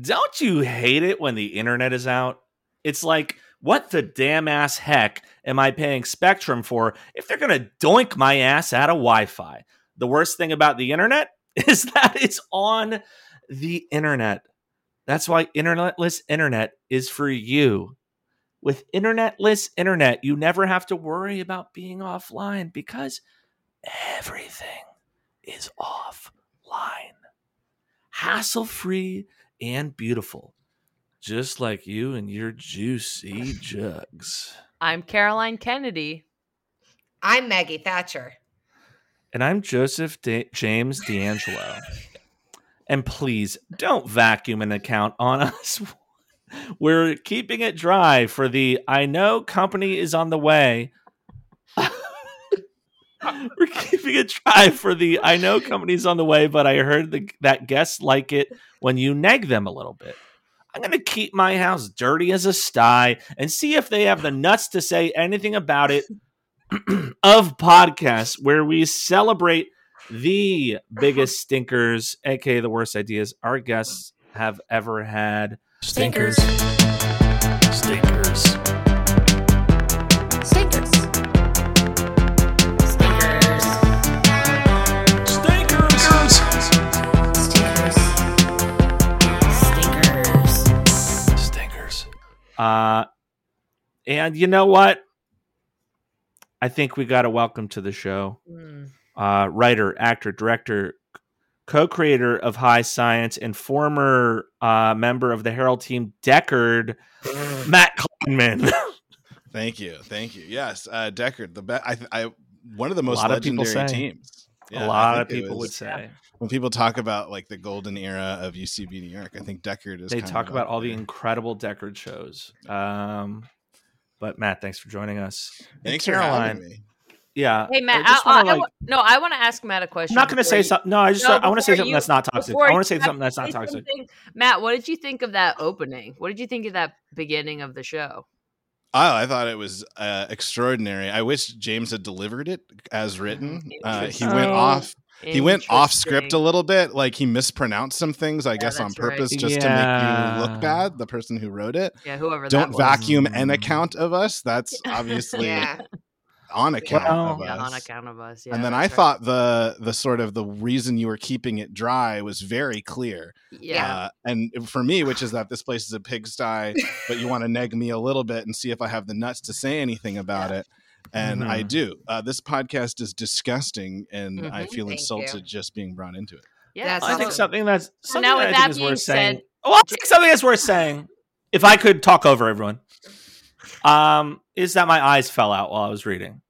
don't you hate it when the internet is out? It's like, what the damn ass heck am I paying Spectrum for if they're going to doink my ass out of Wi Fi? The worst thing about the internet is that it's on the internet. That's why internetless internet is for you. With internetless internet, you never have to worry about being offline because everything is offline. Hassle free and beautiful, just like you and your juicy jugs. I'm Caroline Kennedy. I'm Maggie Thatcher. And I'm Joseph da- James DeAngelo. and please don't vacuum an account on us. We're keeping it dry for the I know company is on the way. We're keeping it dry for the I know company's on the way, but I heard the, that guests like it when you nag them a little bit. I'm going to keep my house dirty as a sty and see if they have the nuts to say anything about it of podcasts where we celebrate the biggest stinkers, aka the worst ideas our guests have ever had. Stinkers. Stinkers. Stinkers. Uh, and you know what? I think we got a welcome to the show Mm. uh, writer, actor, director, co-creator of High Science, and former uh, member of the Harold team, Deckard, Matt Klinman. Thank you, thank you. Yes, uh, Deckard, the best. I, I, one of the most lot of people legendary teams. Yeah, a I lot of think it people would say when people talk about like the golden era of UCB New York. I think Deckard is. they kind talk of about up all the incredible Deckard shows. Um, but Matt, thanks for joining us. And Thanks for having me. Yeah. Hey Matt, I I, wanna, I- I like- wa- no, I want to ask Matt a question. I'm not going to say something. No, I just No, I want to say something you- that's not toxic. I want to say something that's not toxic. Matt, what did you think of that opening? What did you think of that beginning of the show? Oh, I thought it was uh, extraordinary. I wish James had delivered it as written. Uh, he went Oh. off. He went off script a little bit. Like he mispronounced some things. I guess on that's right. purpose, just to make you look bad. The person who wrote it. Yeah, whoever Don't that was. vacuum an Mm. account of us. That's obviously Yeah. on account Well- of Yeah, us. on account of us. Yeah, and then I right. thought the the sort of the reason you were keeping it dry was very clear. yeah, Uh, and for me, which is that this place is a pigsty, but you want to neg me a little bit and see if I have the nuts to say anything about it. And I Mhm. do. Uh, this podcast is disgusting, and I Mhm. feel Thank insulted you. just being brought into it. yeah. That's I think something that's So something now that with I think that is being worth saying. said- Well, I think something that's worth saying. If I could talk over everyone, um, is that my eyes fell out while I was reading,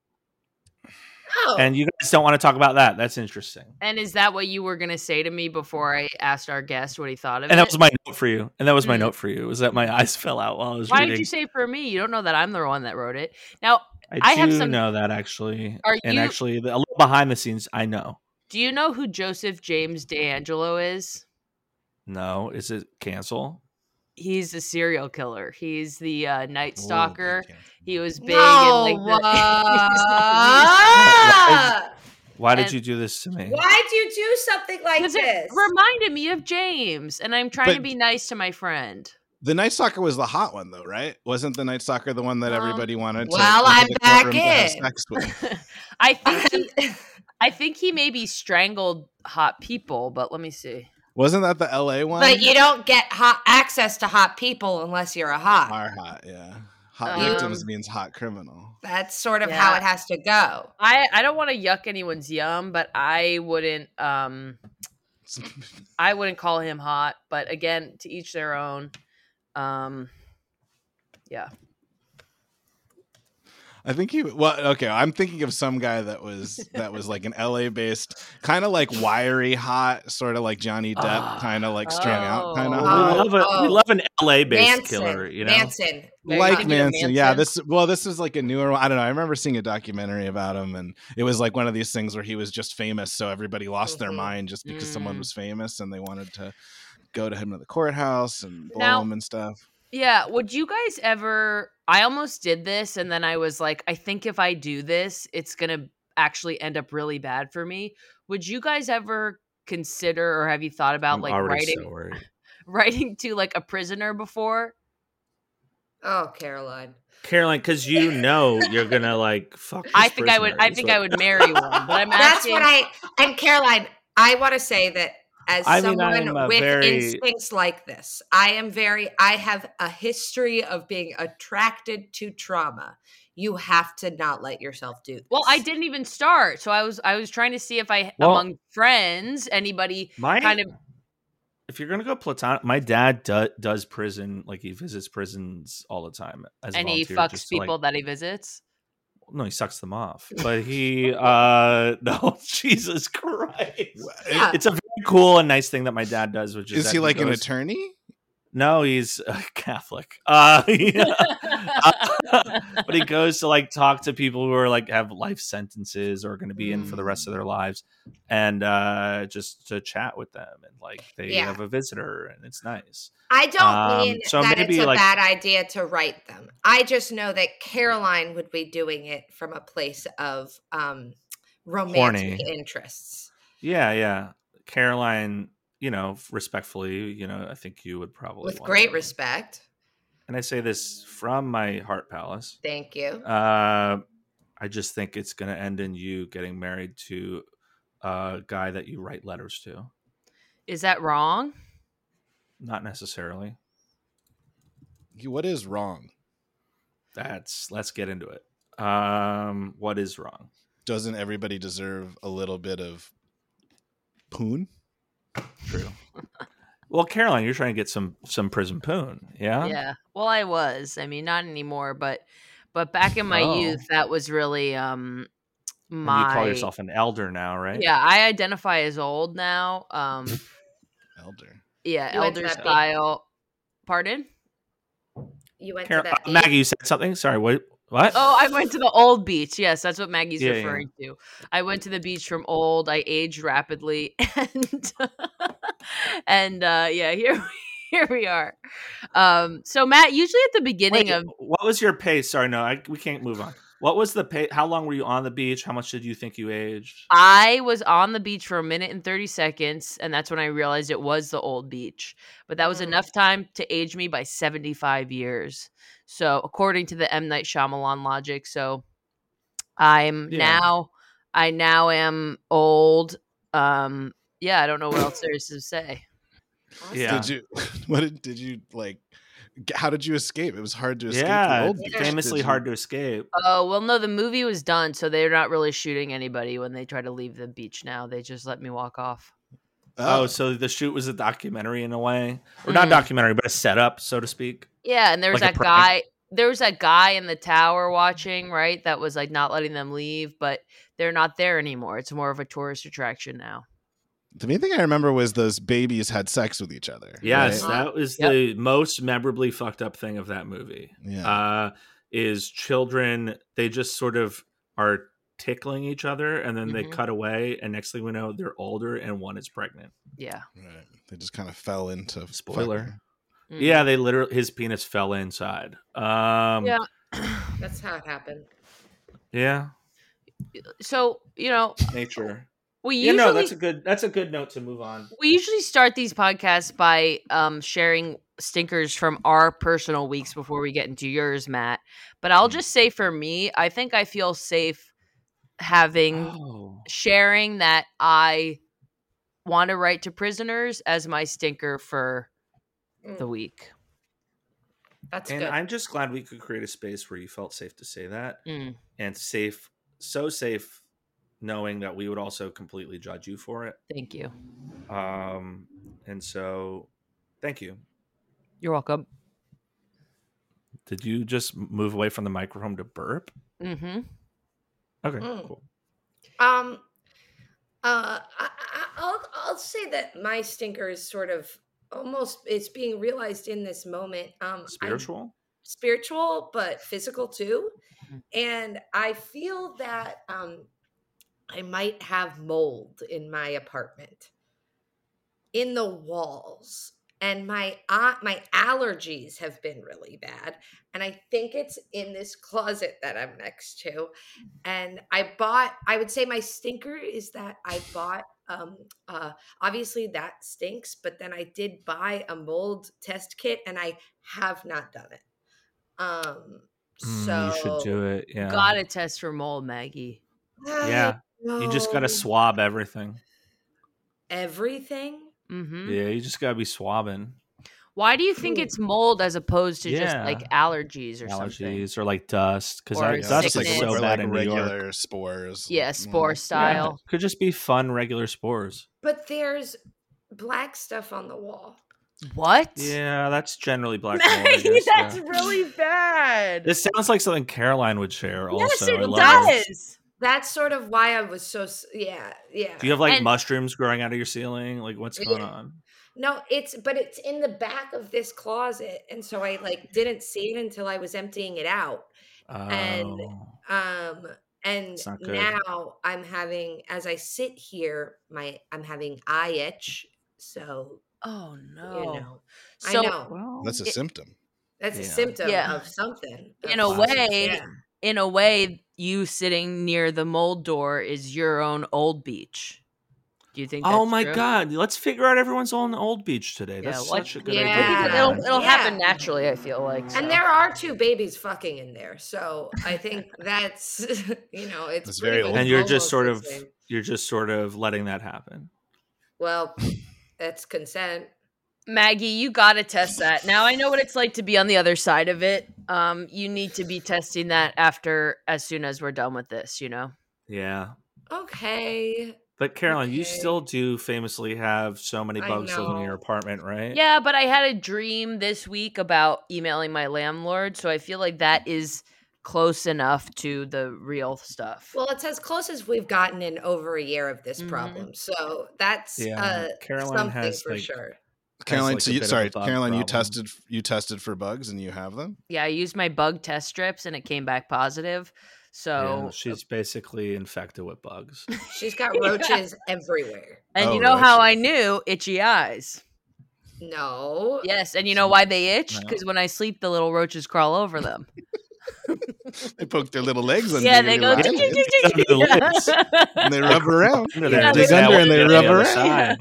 Oh, and you guys don't want to talk about that. That's interesting. And is that what you were gonna say to me before I asked our guest what he thought of And it? And that was my note for you. And that was my Mm. note for you. Was that my eyes fell out while I was Why reading? did you say for me? You don't know that I'm the one that wrote it. Now, I, I do have some- know that actually, Are and you- actually, the, a little behind the scenes, I know. do you know who Joseph James DeAngelo is? No, is it cancel? He's a serial killer. He's the uh, Night Oh, Stalker. big cancel. He was big no. in like the. what? Why did And- you do this to me? Why'd you do something like this? it reminded me of James, and I'm trying to be nice to my friend. The Night Stalker was the hot one, though, right? Wasn't the Night Stalker the one that Um, everybody wanted to? well, into I'm back courtroom to have in. sex with? I think he, I think he maybe strangled hot people, but let me see. Wasn't that the LA one? but you don't get hot access to hot people unless you're a hot. Are hot, yeah. Hot Um, victims means hot criminal. That's sort of how it has to go. I I don't want to yuck anyone's yum, but I wouldn't um I wouldn't call him hot, but again, to each their own. Um yeah. I think he well okay, I'm thinking of some guy that was that was like an LA based kind of like wiry hot, sort of like Johnny Depp, Ah. kind of like strung out kind of Oh. we, love a, we oh. love an LA based Manson. killer, you know? Manson. Very like hot. thinking of Manson. Yeah, this well, this is like a newer one. I don't know. I remember seeing a documentary about him, and it was like one of these things where he was just famous, so everybody lost their Mhm. mind just because someone Mm. was famous, and they wanted to go to him to the courthouse and blow Now- him and stuff. Yeah, would you guys ever I almost did this and then I was like I think if I do this it's going to actually end up really bad for me. Would you guys ever consider or have you thought about I'm like writing so writing to like a prisoner before? Oh, Caroline. Caroline, because you know you're gonna like fuck. This I think I would. I think what- I would marry one, but I'm That's asking. what I and Caroline, I want to say that as I mean, someone with very- instincts like this, I am very I have a history of being attracted to trauma. You have to not let yourself do this. Well, I didn't even start, so I was I was trying to see if I Well- among friends anybody my kind of if you're gonna go platonic, my dad do, does prison like he visits prisons all the time as a and he fucks just to, like- people that he visits. no, he sucks them off, but he uh no, Jesus Christ, Yeah. it's a very cool and nice thing that my dad does, which is Is he like an goes- attorney? No, he's uh, Catholic. Uh, yeah. but he goes to like talk to people who are like have life sentences or going to be in for the rest of their lives, and uh, just to chat with them and like they Yeah. have a visitor and it's nice. I don't Um, mean so that maybe, it's a like- bad idea to write them. I just know that Caroline would be doing it from a place of um romantic Horny. interests. Yeah, yeah. Caroline, you know, respectfully, you know, I think you would probably With wanna- great respect. And I say this from my heart palace. Thank you. Uh, I just think it's going to end in you getting married to a guy that you write letters to. Is that wrong? Not necessarily. What is wrong? That's let's get into it. Um, what is wrong? Doesn't everybody deserve a little bit of poon? True. well, Caroline, you're trying to get some some prison poon, yeah? Yeah. Well, I was. I mean, not anymore, but but back in my Oh. youth, that was really um And my. you call yourself an elder now, right? Yeah, I identify as old now. Um, Elder. yeah, You elder that big- style. Pardon? You went Carol- to that uh, Maggie, you said something. Sorry. What? What? Oh, I went to the old beach. Yes, that's what Maggie's Yeah, yeah. referring to. I went to the beach from old. I aged rapidly, and and uh, yeah, here here we are. Um, so Matt, usually at the beginning Wait, of what was your pace? Sorry, no, I, we can't move on. What was the pace? How long were you on the beach? How much did you think you aged? I was on the beach for a minute and 30 seconds, and that's when I realized it was the old beach. But that was Mm. enough time to age me by 75 years. So, according to the M. Night Shyamalan logic, so I'm Yeah. now, I now am old. Um, yeah, I don't know what else there is to say. Yeah. Did you? What did, did you like? How did you escape? It was hard to escape. yeah, the old it's famously hard to escape. Oh, well, no, the movie was done, so they're not really shooting anybody when they try to leave the beach now. They just let me walk off. Oh, so the shoot was a documentary in a way, or not Mm. documentary, but a setup, so to speak. Yeah, and there was Like that guy. There was that guy in the tower watching, right? That was like not letting them leave, but they're not there anymore. It's more of a tourist attraction now. the main thing I remember was those babies had sex with each other. Yes, right? that was Yep. the most memorably fucked up thing of that movie. yeah. Uh, is children they just sort of are tickling each other, and then they Mhm. cut away, and next thing we know, they're older, and one is pregnant. Yeah. right. They just kind of fell into Spoiler. Mhm. Yeah, they literally his penis fell inside. Um, Yeah. That's how it happened. yeah, So you know, nature. we Yeah, usually no, that's a good that's a good note to move on. we usually start these podcasts by um, sharing stinkers from our personal weeks before we get into yours, Matt. But I'll Mm. just say for me, I think I feel safe having Oh. sharing that I want to write to prisoners as my stinker for Mm, the week. That's And good. I'm just glad we could create a space where you felt safe to say that Mm. and safe, so safe knowing that we would also completely judge you for it. Thank you. Um, and so thank you. You're welcome. Did you just move away from the microphone to burp? Mm-hmm. Okay, Mm. cool. Um, uh, I, I, I'll I'll say that my stinker is sort of almost it's being realized in this moment. Um, I- Spiritual? spiritual, but physical too, Mhm. and I feel that um, I might have mold in my apartment, in the walls, and my uh, my allergies have been really bad, and I think it's in this closet that I'm next to. And I bought, I would say my stinker is that I bought um, uh, obviously that stinks. But then I did buy a mold test kit, and I have not done it. Um, Mm, so you should do it. Yeah. Gotta test for mold, Maggie. Yeah. You just gotta swab everything. everything. hmm Yeah, you just got to be swabbing Why do you think it's mold as opposed to just like allergies or something? allergies or like dust because Or dust is sickness. so bad like in New York. regular spores. Yeah, you spore know. Yeah, style. could just be fun regular spores. But there's black stuff on the wall. What? Yeah, that's generally black mold. Guess, that's yeah. really bad. This sounds like something Caroline would share. Also, yes, I it love it. does. That's sort of why I was so yeah yeah. Do you have like And- mushrooms growing out of your ceiling? Like, what's going Yeah. on? No, it's but it's in the back of this closet, and so I like didn't see it until I was emptying it out. And- Oh. Um, and It's not good. now I'm having, as I sit here, my I'm having eye itch. So Oh no. you know, So I know well, That's a It- symptom. that's a symptom Yeah. of something. In of a something, way, yeah. in a way, you sitting near the mold door is your own old beach. Do you think? oh my true? god, let's figure out everyone's on the old beach today. That's Yeah, what- such a good Yeah. I think idea. it'll it'll happen naturally. I feel like. so. And there are two babies fucking in there, so I think that's you know it's It's very old. and you're just sort of same. you're just sort of letting that happen. well, that's consent. Maggie, you gotta test that. Now I know what it's like to be on the other side of it. Um, you need to be testing that after as soon as we're done with this. You know. Yeah. Okay. But Caroline, you still do famously have so many bugs living in your apartment, right? Yeah, but I had a dream this week about emailing my landlord, so I feel like that is close enough to the real stuff. Well, it's as close as we've gotten in over a year of this Mhm. problem, so that's Yeah, uh, Caroline something has, for like, sure. Caroline, like, so you, bit of a sorry, bug Caroline, you tested you tested for bugs and you have them. yeah, I used my bug test strips and it came back positive. So Yeah, she's basically infected with bugs. She's got roaches everywhere. and Oh, you know really? how I knew itchy eyes. No. Yes, and you know why they itch? No. Because when I sleep, the little roaches crawl over them. They poke their little legs under yeah, your they go. little tick, tick, eyelids, tick, tick, Under the tick. and they rub around. Yeah, they dig under and they on the rub other around. side.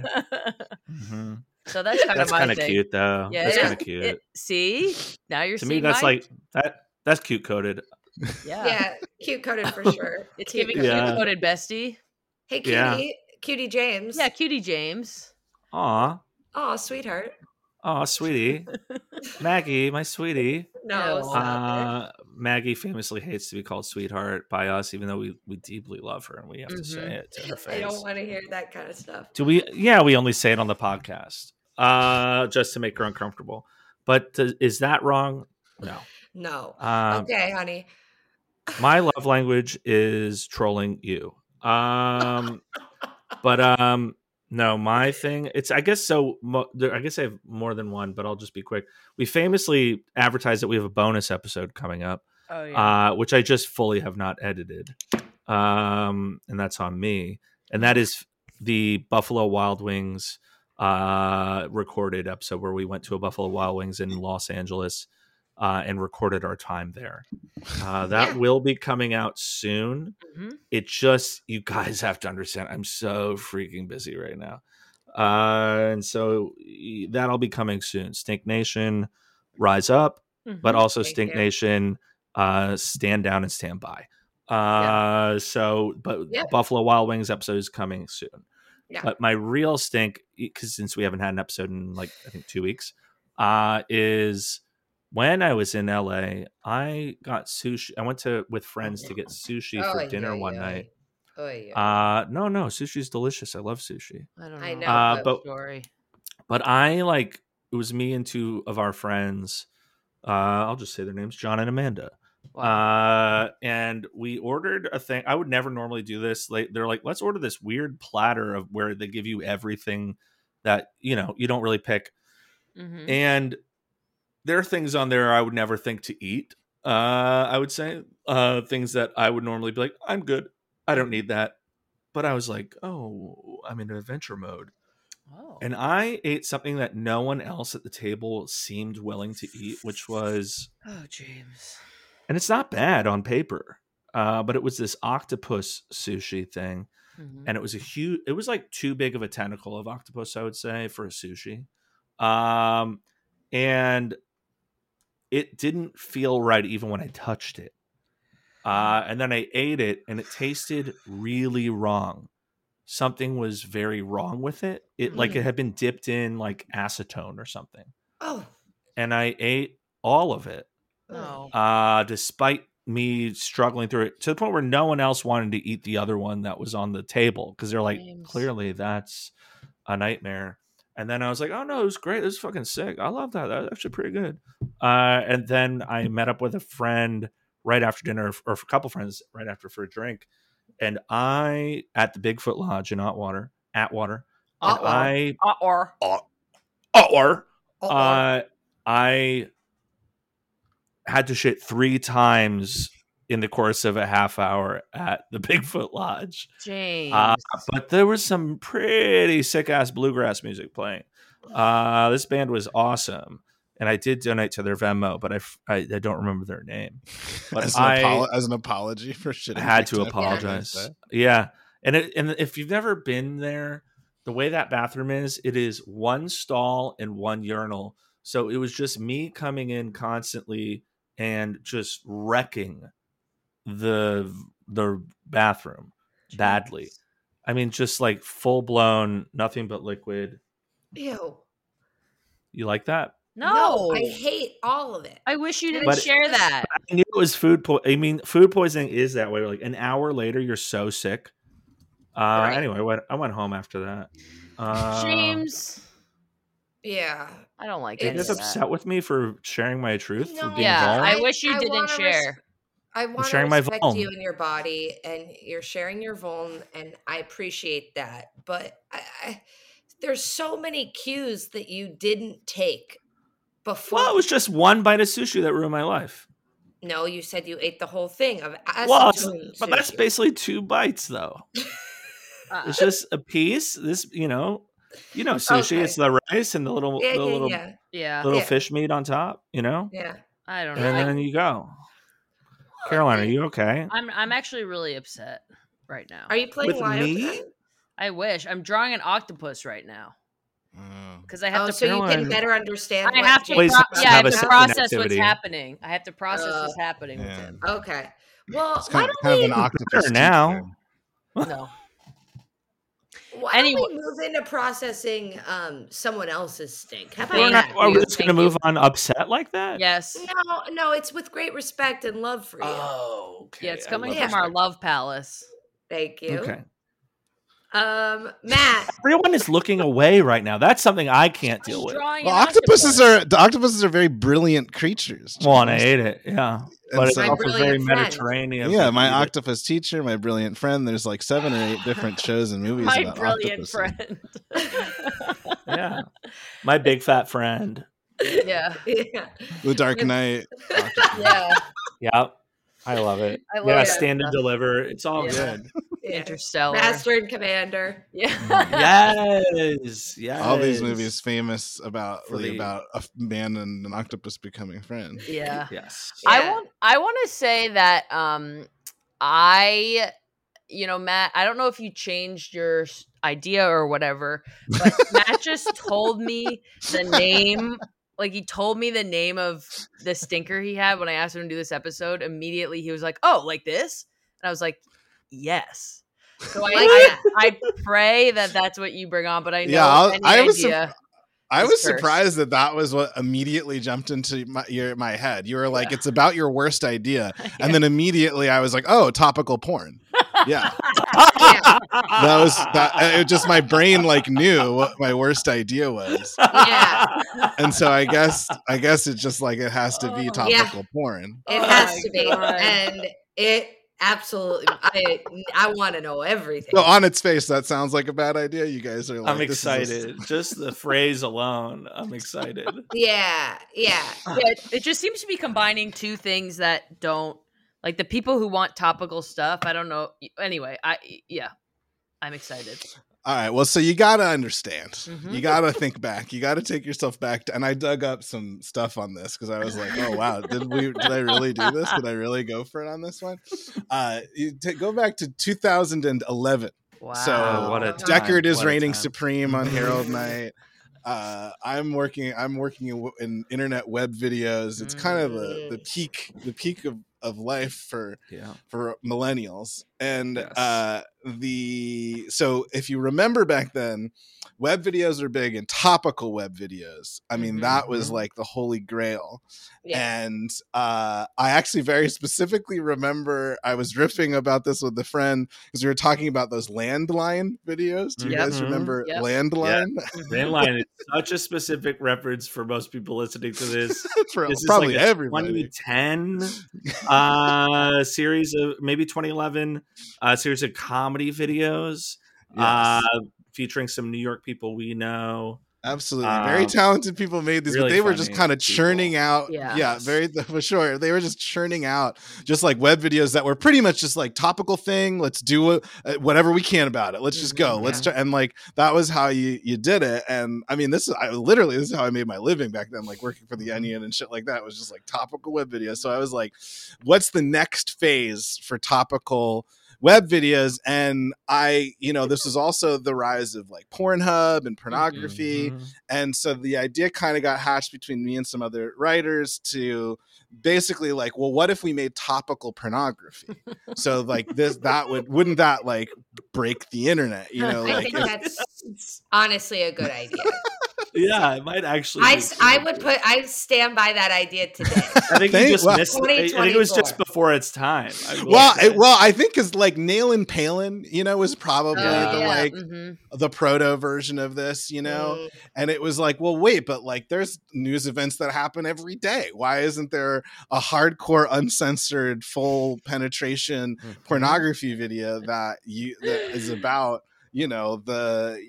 Mhm. so that's kind That's of my kind of thing. cute, though. Yeah, that's kind of cute. it- see, now you're to seeing me, that's my- like that. That's cute coded. Yeah, Yeah, cute coded for sure. it's giving. Yeah. cute coded bestie. Hey, cutie, Yeah. cutie James. Yeah, cutie James. Aw, Oh, sweetheart. aw, sweetie, Maggie, my sweetie. No, No. stop it. Uh, Maggie famously hates to be called sweetheart by us, even though we, we deeply love her and we have to say Mhm. it to her face. I don't want to hear that kind of stuff. Do we? Yeah, we only say it on the podcast, uh, just to make her uncomfortable. But th- is that wrong? No. No. Um, okay, honey. My love language is trolling you. Um, but um, no, my thing. It's I guess so. Mo- there, I guess I have more than one, but I'll just be quick. We famously advertised that we have a bonus episode coming up, Oh uh, which I just fully have not edited, um, and that's on me. And that is the Buffalo Wild Wings uh, recorded episode where we went to a Buffalo Wild Wings in Los Angeles uh, and recorded our time there. Uh, that Yeah. will be coming out soon. hmm It just you guys have to understand. I'm so freaking busy right now, uh, and so that'll be coming soon. Stink Nation, rise up, but also Thank Stink you. Nation, uh, stand down and stand by. Uh, so, but Yeah. Buffalo Wild Wings episode is coming soon. Yeah. But my real stink, because since we haven't had an episode in like I think two weeks, uh, is when I was in LA, I got sushi. I went to with friends to get sushi for Oy, dinner oy, one oy. night. Oy, oy. Uh, no, no, sushi's delicious. I love sushi. I don't know. I know, Uh, but- but story. but I like it was me and two of our friends. Uh, I'll just say their names, John and Amanda. Uh, and we ordered a thing. I would never normally do this. Like they're like, let's order this weird platter of where they give you everything that you know you don't really pick. Mhm. And there are things on there I would never think to eat. Uh, I would say uh, things that I would normally be like, I'm good. I don't need that. But I was like, oh, I'm in adventure mode. Oh. And I ate something that no one else at the table seemed willing to eat, which was, oh, James. and it's not bad on paper, uh, but it was this octopus sushi thing. Mhm. and it was a huge. It was like too big of a tentacle of octopus, I would say, for a sushi. Um, and it didn't feel right even when I touched it. Uh, and then I ate it, and it tasted really wrong. Something was very wrong with it. It like it Mm. had been dipped in like acetone or something. Oh. And I ate all of it Oh. uh, despite me struggling through it to the point where no one else wanted to eat the other one that was on the table because they're like, James. clearly that's a nightmare. And then I was like, oh no, it was great. It was fucking sick. I love that. That was actually pretty good. Uh, and then I met up with a friend right after dinner, or a couple friends right after for a drink. And I, at the Bigfoot Lodge in Atwater, Atwater, Uh-oh. I, Uh, or Atwater, Uh-oh. uh, I had to shit three times in the course of a half hour at the Bigfoot Lodge. James. Uh, but there was some pretty sick ass bluegrass music playing. Uh, this band was awesome. And I did donate to their Venmo, but I I don't remember their name. But as, an I- apolo- as an apology for shitting. I had to three times. apologize. Yeah, and it, and if you've never been there, the way that bathroom is, it is one stall and one urinal. So it was just me coming in constantly and just wrecking the the bathroom badly. I mean, just like full blown, nothing but liquid. Ew. You like that? no, I hate all of it. I wish you didn't But- share that. I knew it was food. Po- I mean, food poisoning is that way. Like an hour later, you're so sick. Uh, Right. Anyway, I went, I went home after that. Uh, James, Yeah. I don't like Are you any guys upset with me for sharing my truth? for No. being Yeah, vulnerable? I wish you I didn't wanna res- share. I want to sharing my respect vuln. you and your body, and you're sharing your vuln, and I appreciate that. But I, I, there's so many cues that you didn't take before. well, it was just one bite of sushi that ruined my life. no, you said you ate the whole thing of Well, it's- but that's basically two bites, though. Uh, It's just a piece. This, you know, you know, sushi. Okay. It's the rice and the little, yeah, the yeah, little, yeah, yeah, little Yeah. fish meat on top. You know, yeah. I don't and know. And then you go. Caroline, are you okay? I'm I'm actually really upset right now. Are you playing With live? me? I wish I'm drawing an octopus right now Oh. because I have Oh, to. so you can better understand. I have to. James Please pro- yeah, I have have to process activity. what's happening. I have to process Uh, what's happening with him. Okay. Well, It's why kind, don't kind of we? an octopus now. No, Why Anyway- don't we move into processing um, someone else's stink? How about We're not. Are we just going to thank you. move on upset like that? yes, No, no, it's with great respect and love for you. Oh, okay. yeah, it's coming love Yeah. from our love palace. Thank you. Okay. Um, Matt. Everyone is looking away right now. That's something I can't deal with. Well, an octopuses octopus. are the octopuses are very brilliant creatures. Well, and I James. ate it. Yeah, And but it's so- My also very friend. Mediterranean. yeah, my eat it. octopus teacher, my brilliant friend. There's like seven or eight different shows and movies My about brilliant octopuses. friend. Yeah, my big fat friend. yeah, Yeah. The Dark Knight. yeah. Yep, I love it. I love yeah, that stand and deliver. It's all Yeah. good. Yeah. Interstellar. Master and Commander. Yeah. yes, yes. All these movies famous about For the- about a f- man and an octopus becoming friends. yeah. Yes. I want I want to say that um I you know Matt I don't know if you changed your idea or whatever but Matt just told me the name like he told me the name of the stinker he had when I asked him to do this episode immediately he was like oh like this and I was like yes so I, I, I pray that that's what you bring on but I know Yeah, I'll- any I was sup- idea I was surprised that that was what immediately jumped into my your my head. You were like, "It's about your worst idea," and then immediately I was like, "Oh, topical porn." Yeah, Yeah. that was that. It just my brain like knew what my worst idea was, Yeah. and so I guess I guess it's just like it has to be Oh. topical porn. It Oh has my to be. God. And it absolutely I I want to know everything. So on its face, that sounds like a bad idea. You guys are like, I'm this is a- excited. Just the phrase alone, I'm excited. yeah. Yeah. yeah, it, it just seems to be combining two things that don't like the people who want topical stuff. I don't know. Anyway, I yeah, I'm excited. All right. Well, so you got to understand. Mhm. You got to think back. You got to take yourself back. To, and I dug up some stuff on this because I was like, oh, wow. Did we, did I really do this? Did I really go for it on this one? Uh, you ta- go back to 2011. Wow. So, what a Deckard time. Deckard is What a reigning time. supreme on Harold Night. Uh, I'm working. I'm working in, in internet web videos. It's kind of the, the Mm. peak, the peak of, of life for Yeah. for millennials. And Yes. uh, the so if you remember back then, web videos are big and topical web videos. I mean, Mhm. that was Mhm. like the holy grail. Yeah. And uh, I actually very specifically remember I was riffing about this with a friend because we were talking about those landline videos. Do you Yep. guys remember Yep. landline? Landline is such a specific reference for most people listening to this. For This probably like a everybody. 2010 uh, series of maybe 2011 uh, series of comedy videos uh, featuring some New York people we know. Absolutely. Very Um, talented people made these, but they were just kind of churning out. Yeah. Yeah, very for sure. They were just churning out just like web videos that were pretty much just like topical thing. Let's do it, uh, whatever we can about it. Let's just go. Mhm. Let's try. And like that was how you you did it. And I mean, this is I literally this is how I made my living back then, like working for the Onion and shit like that. It was just like topical web videos. So I was like, what's the next phase for topical? Web videos and i you know this was also the rise of like pornhub and pornography Mhm. and so the idea kind of got hatched between me and some other writers to basically like well what if we made topical pornography so like this that would wouldn't that like break the internet you know I like think that's honestly a good idea. Yeah, it might actually. I, be s- I true. would put I stand by that idea today. I think Thank- you just well- missed. I think it was just before its time. I well it, well i think because like nailin palin you know was probably Yeah. the yeah. like mhm. the proto version of this you know Mm, and it was like well wait but like there's news events that happen every day why isn't there a hardcore uncensored full penetration Mhm. pornography video that you that is about you know the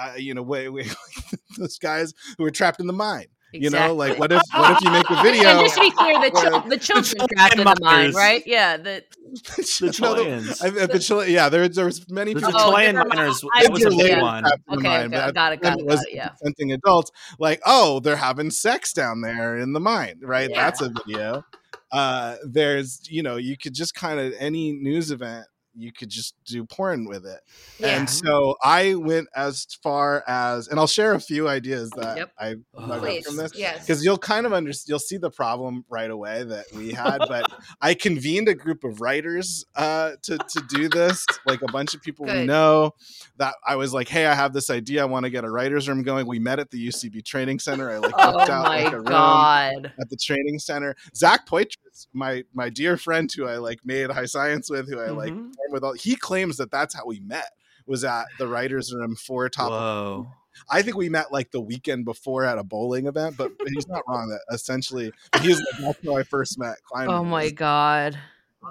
uh, you know wait, wait those guys who are trapped in the mine you know like what if what if you make a video And just to be clear, the, where- chil- the children children trapped in the mind, minors. right? Yeah. The, the No, the- Chileans. I- I- the Chile- yeah there, there was many The people Oh, Chilean never miners. It was a do, big one. trapped in the Okay, mine, okay, got it, then got it, was got it, yeah. consenting adults like oh they're having sex down there in the mine right Yeah. that's a video uh there's you know you could just kind of any news event you could just do porn with it yeah. and so i went as far as and i'll share a few ideas that Yep. i Please. from this Yes. because you'll kind of understand, you'll see the problem right away that we had but i convened a group of writers uh to to do this like a bunch of people we know that i was like hey i have this idea i want to get a writers room going we met at the ucb training center i like oh out my like a room god. at the training center zach poitras my my dear friend who i like made high science with who i like Mhm. performed with all he claims that that's how we met was at the writers room for top Whoa. I think we met like the weekend before at a bowling event, but he's not wrong. That essentially, he's like, that's how I first met Klinman. Oh my god.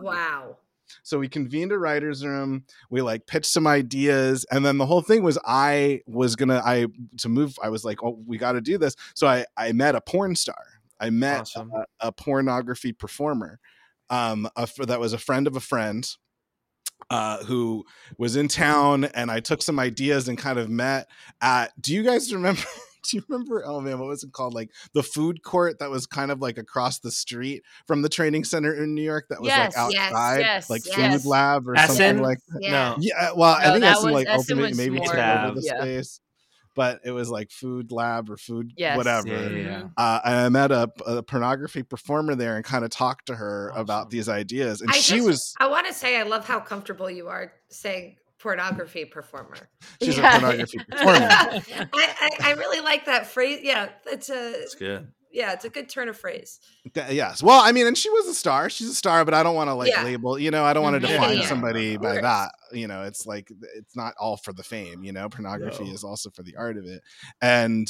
wow. So we convened a writers' room. We like pitched some ideas, and then the whole thing was I was gonna I to move. I was like, oh, we got to do this. So I I met a porn star. I met Awesome. a, a pornography performer, um, a, that was a friend of a friend. Uh, who was in town and I took some ideas and kind of met at do you guys remember do you remember oh man what was it called like the food court that was kind of like across the street from the training center in New York that was Yes, like outside yes, like yes. food lab or Essen? something like that. Yeah. No. Yeah, well, I think that that's was- like Essen ultimate was maybe more- took over the yeah. space, but it was like food lab or food Yes. whatever. Yeah, yeah, Mm-hmm. yeah. Uh, and I met a, a pornography performer there and kind of talked to her Awesome. about these ideas, and I she just- was I want to say I love how comfortable you are saying pornography performer. she's Yeah. a pornography performer. I, I, I really like that phrase. Yeah, it's a It's good. Yeah, it's a good turn of phrase. Th- yes. Well, I mean, and she was a star. She's a star, but I don't want to like Yeah. label. You know, I don't want to define Yeah, yeah. somebody by that. You know, it's like it's not all for the fame. You know, pornography No. is also for the art of it. And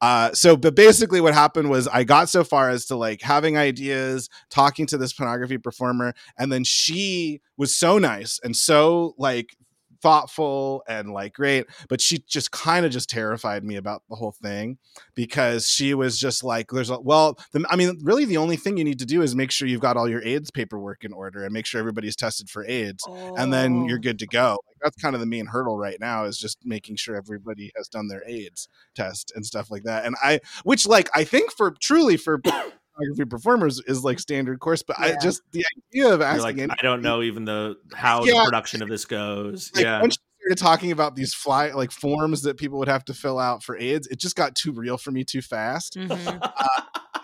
uh, so, but basically, what happened was I got so far as to like having ideas, talking to this pornography performer, and then she was so nice and so like thoughtful and like great but she just kind of just terrified me about the whole thing because she was just like there's a well the, i mean really the only thing you need to do is make sure you've got all your aids paperwork in order and make sure everybody's tested for aids and then you're Oh. good to go like, that's kind of the main hurdle right now is just making sure everybody has done their aids test and stuff like that and i which like i think for truly for photography performers is like standard course but i just the idea of asking like, I don't know even the how Yeah. the production of this goes. like, yeah. once started talking about these fly like forms that people would have to fill out for AIDS, it just got too real for me too fast. Mhm.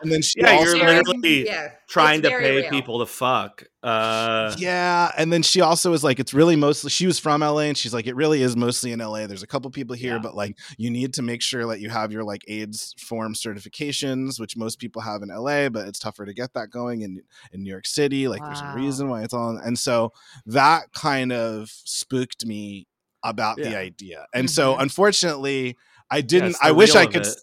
And then she Yeah, also you're literally yeah, trying it's to pay real. people to fuck. Uh, yeah, and then she also was like, it's really mostly. She was from LA, and she's like, it really is mostly in LA. There's a couple people here, Yeah. but like, you need to make sure that you have your like AIDS form certifications, which most people have in LA, but it's tougher to get that going in in New York City. Like, there's a reason why it's all. And so that kind of spooked me about the idea. And so, Mhm. unfortunately, I didn't. it's I wish I could. it.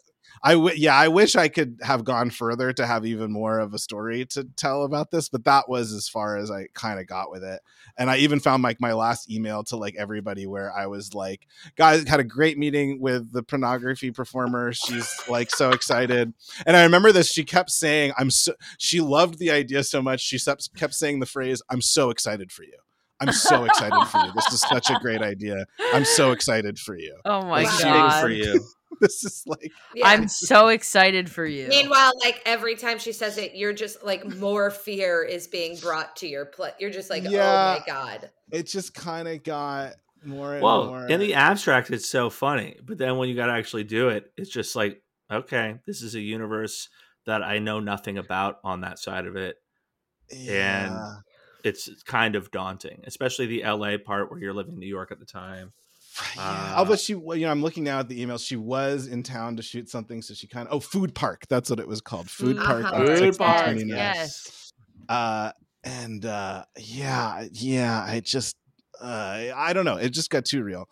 I w- yeah, I wish I could have gone further to have even more of a story to tell about this, but that was as far as I kind of got with it. And I even found like my last email to like everybody where I was like, guys, had a great meeting with the pornography performer. She's like so excited. And I remember this. She kept saying, "I'm so." She loved the idea so much. She kept saying the phrase, "I'm so excited for you." I'm so excited for you. This is such a great idea. I'm so excited for you. Oh my Wow. Big god. for you. This is like Yeah. I'm so excited for you. Meanwhile, like every time she says it, you're just like more fear is being brought to your play. You're just like, Yeah. oh my god. it just kind of got more and Well, more. in the abstract, it's so funny, but then when you got to actually do it, it's just like, okay, this is a universe that I know nothing about on that side of it. yeah. It's kind of daunting, especially the LA part where you're living in New York at the time. Yeah. Uh, Although she, you know, I'm looking now at the email. She was in town to shoot something, so she kind of. Oh, Food Park. That's what it was called. Food Food Park. Park. on Food 1629. Park, yes. Uh, and uh, yeah, yeah. I just, uh, I don't know. It just got too real.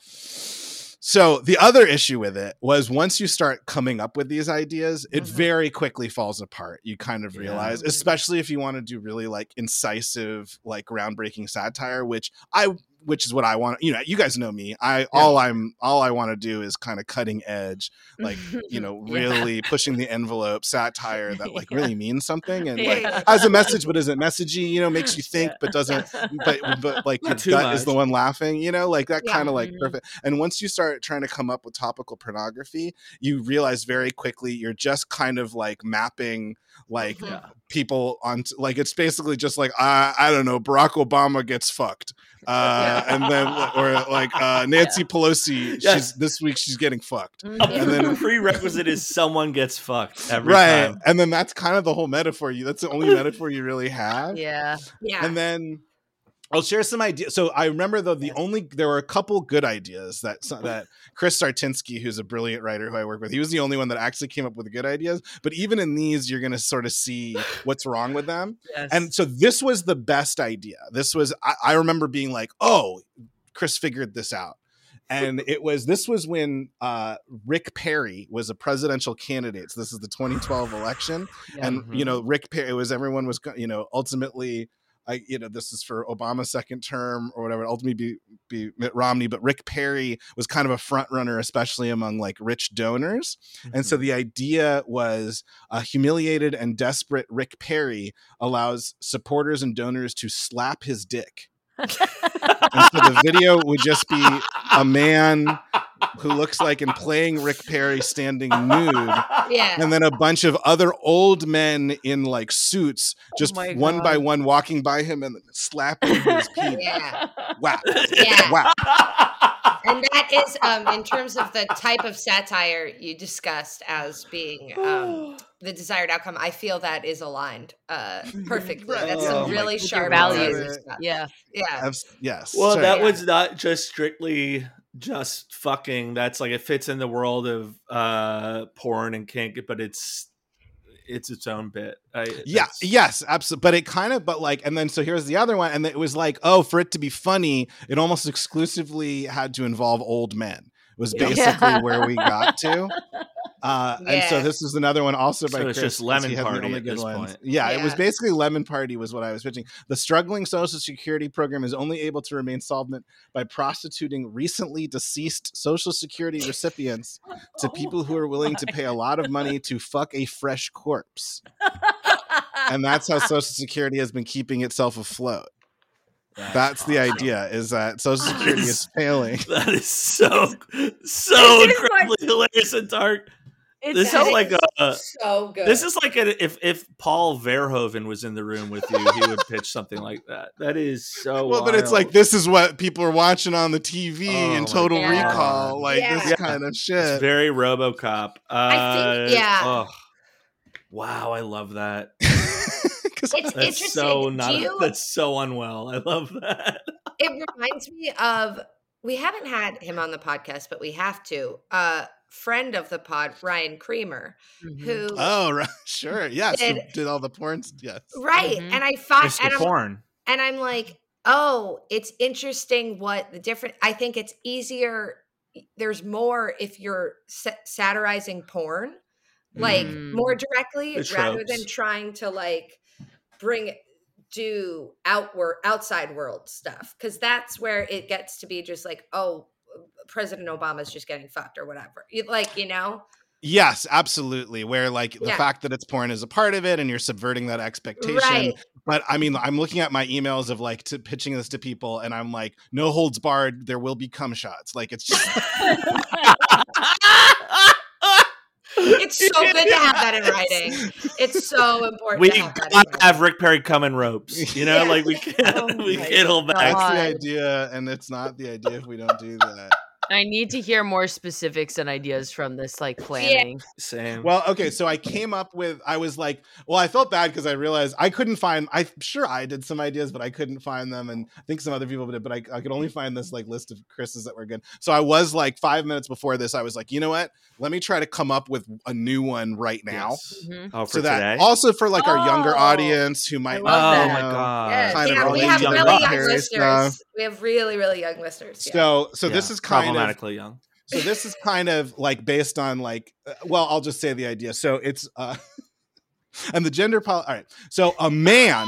So the other issue with it was once you start coming up with these ideas, it Mhm. very quickly falls apart. You kind of Yeah. realize, especially if you want to do really like incisive, like groundbreaking satire, which I which is what I want. You know, you guys know me. I all I'm all I want to do is kind of cutting edge, like you know, Yeah. really pushing the envelope satire that like Yeah. really means something and like has a message but isn't messagey. You know, makes you think Yeah. but doesn't. But but like your Not too gut is the one laughing. You know, like that Yeah. kind of like Mhm. perfect. And once you start trying to come up with topical pornography, you realize very quickly you're just kind of like mapping like Mhm. Yeah. people on like it's basically just like I I don't know Barack Obama gets fucked uh and then or like uh Nancy Pelosi Yes. she's this week she's getting fucked A. And then- prerequisite is someone gets fucked every right time. and then that's kind of the whole metaphor you that's the only metaphor you really have yeah. Yeah. and then I'll share some ideas. So I remember though the only there were a couple good ideas that that Chris Sartinsky, who's a brilliant writer who I work with, he was the only one that actually came up with good ideas. But even in these, you're going to sort of see what's wrong with them. Yes. And so this was the best idea. This was I, I remember being like, oh, Chris figured this out. And it was this was when uh, Rick Perry was a presidential candidate. So this is the 2012 election Yeah. and Mhm. you know rick perry it was everyone was you know ultimately I, you know, this is for Obama's second term or whatever. Ultimately, be be Mitt Romney, but Rick Perry was kind of a front runner, especially among like rich donors. And so the idea was uh, humiliated and desperate Rick Perry allows supporters and donors to slap his dick. And so the video would just be a man who looks like and playing Rick Perry standing nude yeah. and then a bunch of other old men in like suits just my one by one walking by him and slapping his penis. Yeah. Wow. Yeah. Wow. and that is um in terms of the type of satire you discussed as being um the desired outcome i feel that is aligned uh perfectly that's Oh some my really sharp values. laser stuff. yeah. yeah Abs- yes. Well, Sorry. that Yeah. was not just strictly just fucking. That's like it fits in the world of uh porn and kink, but it's it's its own bit. I, yeah, yes, absolutely. But it kind of, but like, and then so here's the other one, and it was like, oh, for it to be funny, it almost exclusively had to involve old men. Was Yeah. basically where we got to. Uh, And so this is another one also by So it's Chris, just 'cause Lemon he had the Party only at good this ones. point. Yeah, it was basically Lemon Party was what I was pitching. The struggling Social Security program is only able to remain solvent by prostituting recently deceased Social Security recipients to people who are willing to pay a lot of money to fuck a fresh corpse. And that's how Social Security has been keeping itself afloat. That's the awesome. idea is that Social Security is failing. That is so so This is incredibly hilarious and dark. It's This That is like is a. so good. This is like a, if if Paul Verhoeven was in the room with you, he would pitch something like that. That is so. well, but it's like this is what people are watching on the TV Oh and Total God. Recall, like Yeah. this Yeah. kind of It's shit. very RoboCop. Uh, I think- yeah. oh. Wow, I love that. 'Cause It's That's interesting. so not. you- That's so unwell. I love that. it reminds me of we haven't had him on the podcast, but we have to. Uh friend of the pod, Ryan Creamer, Mhm. who oh, right, sure, yes, who Did- did all the porns? Yes, right, Mhm. and I thought, Mr. and I'm, Porn. and I'm like, oh, it's interesting what the different. I think it's easier. There's more if you're satirizing porn, like Mm. more directly, The rather than trying to like bring do outward outside world stuff because that's where it gets to be just like oh president obama's just getting fucked or whatever like you know yes, absolutely. Where like the Yeah. fact that it's porn is a part of it, and you're subverting that expectation. right But I mean, I'm looking at my emails of like to pitching this to people, and I'm like, no holds barred. There will be cum shots. Like it's just it's so good to have that in writing it's so important we to have that in gotta have Rick Perry come in ropes. You know, Yeah. like we can't. Oh we can't hold back. that's the idea, and it's not the idea if we don't do that. I need to hear more specifics and ideas from this like planning. Same. Well, okay, so I came up with I was like, well, I felt bad because I realized I couldn't find I'm sure I did some ideas, but I couldn't find them. And I think some other people did, but I, I could only find this like list of Chris's that were good. So I was like five minutes before this, I was like, you know what? Let me try to come up with a new one right now. Yes. Mhm. Oh, for So that today. also for like our younger Oh, audience who might I oh love not that. my know. god. Yes, of yeah, we have really young listeners. stuff. We have really, really young listeners. Yeah. So so this is kind of young. so this is kind of like based on like uh, well i'll just say the idea so it's uh and the gender pol- all right so a man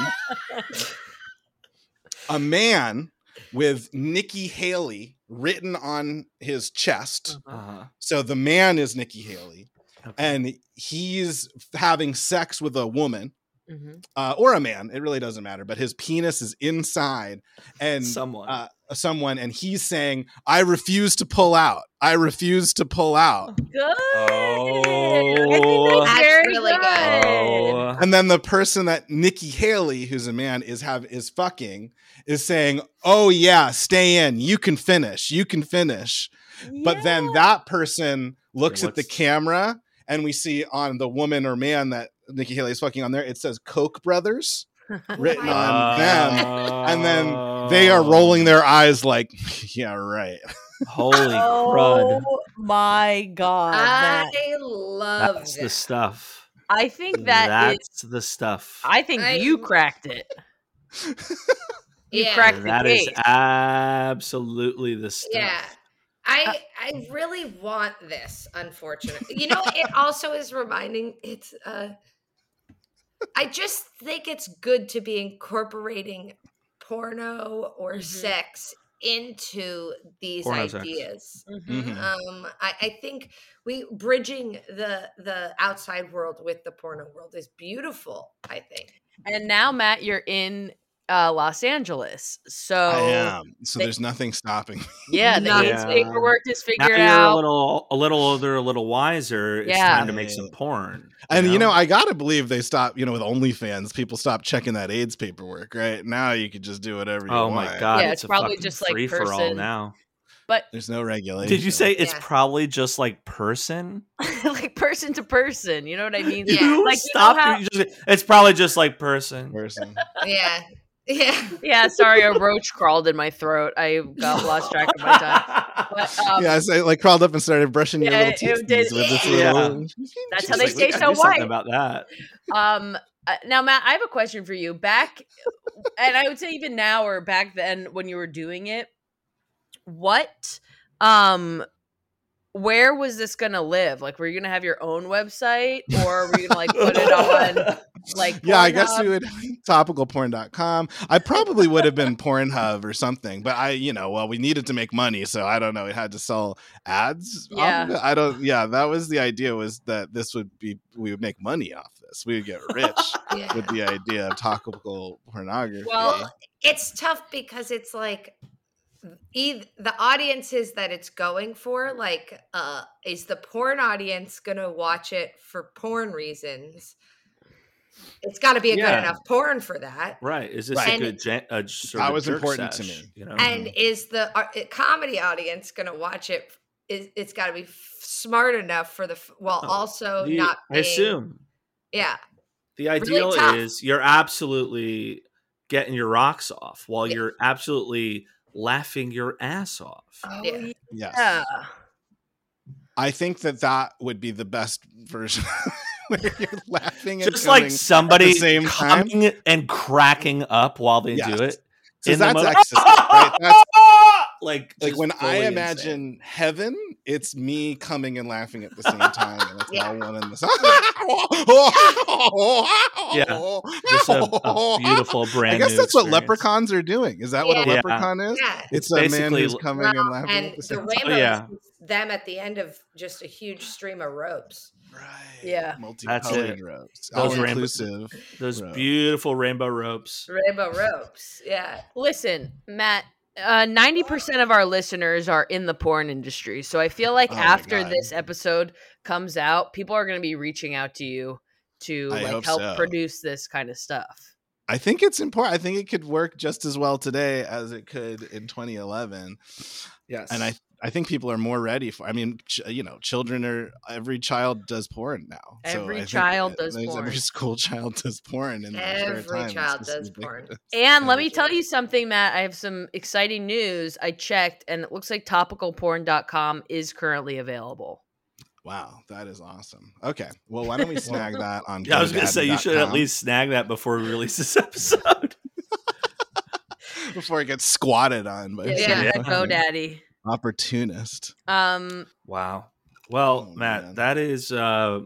a man with nikki haley written on his chest Uh-huh. so the man is nikki haley Okay. and he's having sex with a woman Mhm. uh, or a man it really doesn't matter but his penis is inside and someone. uh, someone and he's saying i refuse to pull out i refuse to pull out Good. Oh. I think that's That's really good. good. oh. and then the person that Nikki Haley, who's a man, is have is fucking, is saying, "Oh yeah, stay in. You can finish. You can finish." But then that person looks Yeah, at the camera, and we see on the woman or man that Nikki Haley is fucking on there, it says Koch brothers written my on them, and then Oh. they are rolling their eyes like, "Yeah, right." Holy oh crud. my god! I Matt. love That's that. the stuff. I think that is. That's the stuff. I think I- you cracked it. You yeah. cracked the that is case. absolutely the stuff. Yeah. I I really want this, unfortunately. You know, it also is reminding it's uh I just think it's good to be incorporating porno or Mhm. sex into these Porno ideas. Mhm. Mhm. Um I, I think we bridging the the outside world with the porno world is beautiful, I think. And now, Matt, you're in uh, Los Angeles, so I am. So they- there's nothing stopping. me. yeah, the Nothing. AIDS paperwork is Now figured you're out. a little, a little older, a little wiser. It's Yeah. time to make some porn. And you know, I gotta believe they stop. You know, with OnlyFans, people stop checking that AIDS paperwork. Right now, you could just do whatever. you oh my god, Yeah, it's, it's a probably just, like, free for all now. but There's no regulation. Did you say it's Yeah. probably just like person? like person to person, you know what I mean? Yeah. You Like, you know stop. how- you just- it's probably just like person. person? Yeah. Yeah. Yeah, sorry, a roach crawled in my throat. I got lost track of my time. But um, yeah, so I like crawled up and started brushing your little teeth did- with this Yeah. little. that's how they like, stay so do something white. About that. Um, uh, now, Matt, I have a question for you. Back, and I would say even now or back then when you were doing it, what, um, where was this gonna live? Like, were you gonna have your own website, or were you gonna like put it on like? Yeah, I guess we would topicalporn.com. I probably would have been Pornhub or something, but I, you know, well, we needed to make money, so I don't know. It had to sell ads. Yeah. I don't. Yeah, that was the idea. Was that this would be we would make money off this. We would get rich Yeah. with the idea of topical pornography. Well, it's tough because it's like either the audiences that it's going for like uh is the porn audience gonna watch it for porn reasons it's got to be a Yeah. good enough porn for that Right. Is this Right. a good gen- a sort That of was jerk important to me. You know? and is the uh, comedy audience gonna watch it is it's got to be f- smart enough for the f- while Oh, also The- not I assume yeah the ideal tough. is you're absolutely getting your rocks off while Yeah. you're absolutely laughing your ass off. Oh, yeah. Yes. Yeah. I think that that would be the best version where you're laughing and Just like coming somebody same time. coming and cracking up while they Yes. do it. 'Cause in the that's moment. ecstasy, right? That's like like when I fully imagine heaven, it's me coming and laughing at the same time, and it's Yeah. all one in the Yeah. Just a, a beautiful brand I guess new that's what leprechauns are doing. Is that what a Yeah. Yeah. leprechaun is? yeah It's a man who's coming Well, and laughing and at the the same time. rainbow yeah. is them at the end of just a huge stream of ropes Right. Yeah. Multicolored it. ropes. Those All rainbow- inclusive. Those Right. beautiful rainbow ropes. rainbow ropes yeah Listen, Matt. Uh, 90% of our listeners are in the porn industry. So I feel like Oh after this episode comes out, people are going to be reaching out to you to I like help so. produce this kind of stuff. I think it's important. I think it could work just as well today as it could in 2011. Yes. And I I think people are more ready for. I mean, ch- you know, children are every child does porn now. Every I think child that does porn. Every school child does porn. In Every time. It's child does porn. And let Every me tell you something, Matt. I have some exciting news. I checked and it looks like topicalporn.com is currently available. Wow, that is awesome. Okay, well, why don't we snag that on? Yeah, I was gonna say you should at least snag that before we release this episode. before it gets squatted on by Yeah. some Yeah, GoDaddy. Opportunist. Um, wow. Well, Oh, Matt, man. that is uh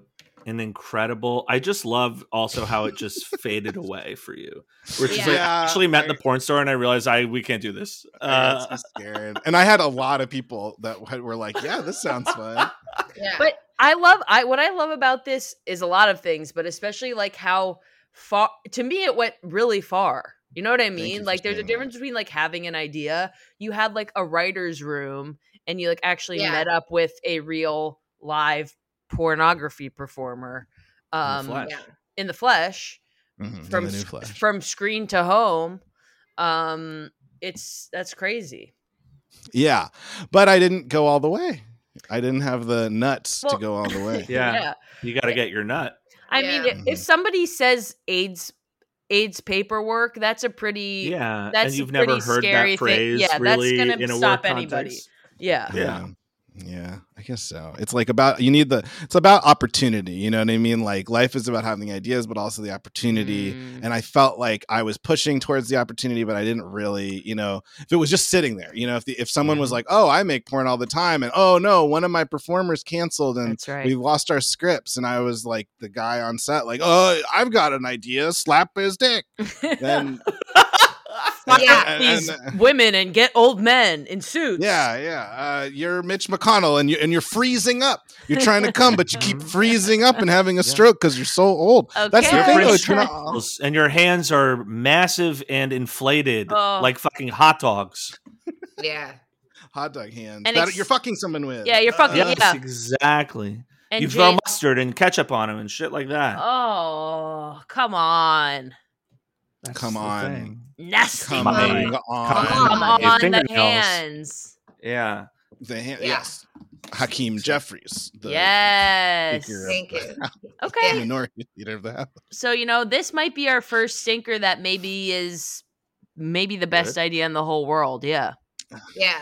an incredible. I just love also how it just faded away for you. Which is like, Yeah, I actually met in I- the porn store and I realized I we can't do this. I Uh, so scared, and I had a lot of people that were like, "Yeah, this sounds fun." yeah but I love I what I love about this is a lot of things, but especially like how far to me it went really far. You know what I mean? Like there's a saying that. difference between like having an idea. You had like a writer's room and you like actually Yeah. met up with a real live pornography performer um flesh. yeah in the flesh Mhm, in from the new flesh. from screen to home. Um it's that's crazy. Yeah, but I didn't go all the way. I didn't have the nuts Well- to go all the way. Yeah. you got to get your nut. I mean, Yeah. if, if somebody says AIDS AIDS paperwork, that's a pretty Yeah, That's and you've never pretty heard scary that thing. phrase Yeah, that's really gonna in a stop work anybody. context. yeah. Yeah. Yeah, I guess so. It's like about you need the it's about opportunity, you know what I mean? Like life is about having ideas but also the opportunity. Mm. And I felt like I was pushing towards the opportunity but I didn't really, you know, if it was just sitting there, you know, if the, if someone was Mhm. like, "Oh, I make porn all the time." and "Oh, no, one of my performers canceled and right. we lost our scripts." And I was like the guy on set like, "Oh, I've got an idea. Slap his dick." Then Yeah. up and- these and- women and get old men in suits. Yeah, yeah. Uh, you're Mitch McConnell, and you and you're freezing up. You're trying to come, but you keep freezing up and having a stroke because you're so old. That's the thing, though. Not- Charles, and your hands are massive and inflated Oh. like fucking hot dogs. yeah hot dog hands And that ex- you're fucking someone with. Yeah, you're fucking- Uh, Yes, Yeah. exactly. And you throw mustard and ketchup on him and shit like that. Oh, come on. That's come on. thing. Nasty Come My- on, Come Come on. On, the fingernails. hands. Yeah. The hand, Yeah. Yes, Hakeem Jeffries. The yes. Thank you Okay. minority leader of the house. So, you know, this might be our first stinker that maybe is maybe the best Good. idea in the whole world. Yeah. yeah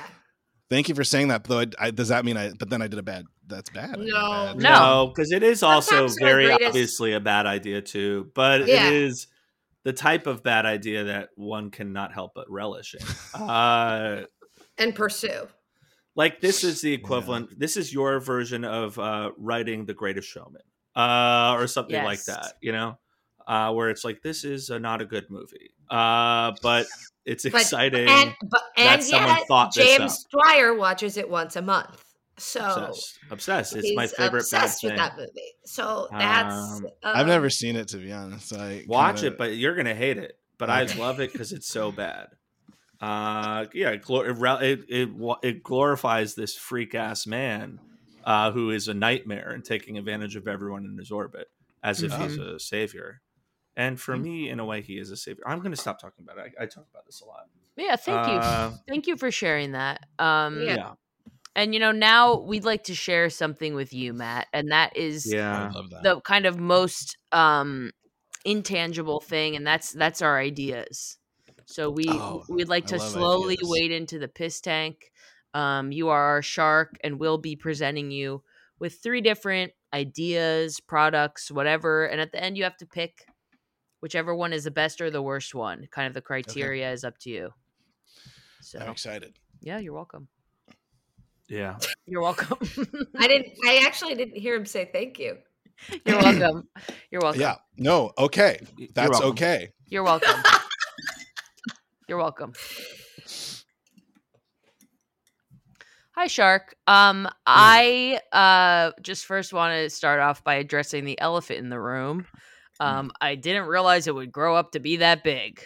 Thank you for saying that. Though, I, I, does that mean I? But then I did a bad. That's bad. I did a No. bad- No. No, because it is also Sometimes our very greatest- obviously a bad idea too. But Yeah. it is the type of bad idea that one cannot help but relish in. Uh, and pursue like this is the equivalent. This is your version of uh, writing The Greatest Showman, uh, or something like that. You know, uh, where it's like this is a, not a good movie, uh, but it's But- exciting. and but that and someone yet thought this james dwyer watches it once a month so obsessed, obsessed. It's my favorite obsessed with thing. that movie so that's Um, I've um, never seen it to be honest. I Watch kinda- it, but you're gonna hate it. But I love it because it's so bad. Uh, yeah, it, glor- it, it it glorifies this freak ass man uh, who is a nightmare and taking advantage of everyone in his orbit as if he's a savior. And for Mhm. me, in a way, he is a savior. I'm going to stop talking about it. I, I talk about this a lot. Yeah, thank Uh, you. Thank you for sharing that. Um Yeah. Yeah, and you know, now we'd like to share something with you, Matt, and that is yeah. That. the kind of most um intangible thing and that's that's our ideas. So we Oh, we'd like to slowly ideas. wade into the piss tank. Um you are our shark and we'll be presenting you with three different ideas, products, whatever, and at the end you have to pick whichever one is the best or the worst one. Kind of the criteria is up to you. So, I'm excited. yeah, you're welcome. Yeah. You're welcome. I didn't. I actually didn't hear him say thank you. you're welcome. You're welcome. Yeah. No. Okay. You're That's welcome. okay. You're welcome. You're welcome. Hi Shark. Um I uh just first want to start off by addressing the elephant in the room. Um I didn't realize it would grow up to be that big.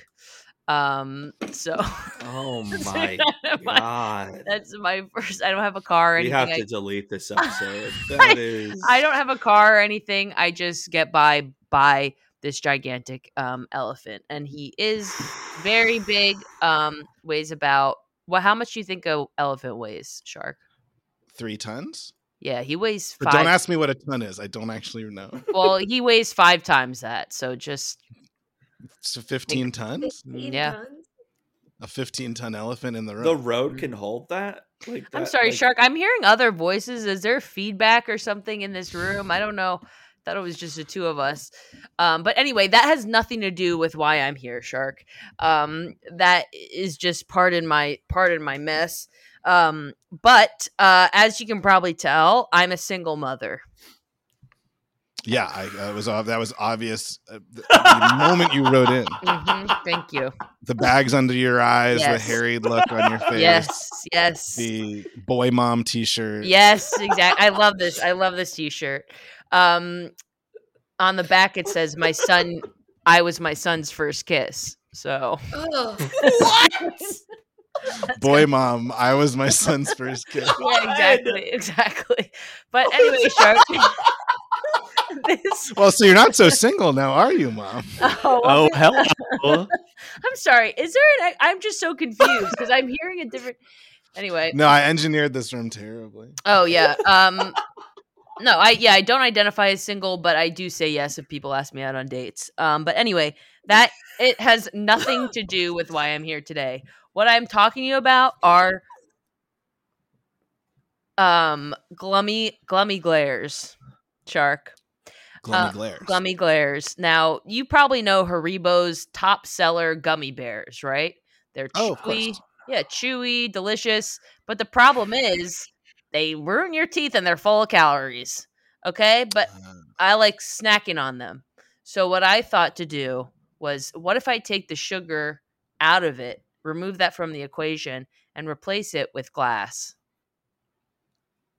Um so Oh my my- god. that's my first I don't have a car or We anything. have I- to delete this episode. That is. I don't have a car or anything. I just get by by this gigantic um, elephant, and he is very big. Um, weighs about well, how much do you think a elephant weighs, Shark? Three tons. Yeah, he weighs But don't ask me what a ton is. I don't actually know. well, he weighs five times that. So just So 15 tons. 15 Yeah. tons? A 15 ton elephant in the room. the road can hold that. Like I'm sorry, like- Shark. I'm hearing other voices. Is there feedback or something in this room? I don't know. Thought it was just the two of us. Um, but anyway, that has nothing to do with why I'm here, Shark. Um, that is just part in my part in my mess. Um, but uh, as you can probably tell, I'm a single mother. Yeah, I, that was ob- that was obvious uh, the, the moment you wrote in. Mhm, Thank you. The bags under your eyes, Yes. the harried look on your face, Yes, yes, the boy mom T-shirt. yes. Exactly. I love this. I love this T-shirt. Um, on the back it says, "My son, I was my son's first kiss." So Oh, boy mom. I was my son's first kid. yeah, exactly, exactly. But anyway, Shark. This. Well, so you're not so single now, are you, mom? Oh, Oh hello. I'm sorry. Is there an? I'm just so confused because I'm hearing a different. Anyway. No, I engineered this room terribly. Oh yeah. Um. No, I yeah I don't identify as single, but I do say yes if people ask me out on dates. Um. But anyway, that it has nothing to do with why I'm here today. What I'm talking to you about are um glummy glummy glares, shark. Gloomy Uh, glares. Gummy glares. Now, you probably know Haribo's top seller gummy bears, right? They're Oh, chewy. course. Yeah, chewy, delicious. But the problem is they ruin your teeth and they're full of calories. Okay? But Uh, I like snacking on them. So what I thought to do was what if I take the sugar out of it, remove that from the equation and replace it with glass?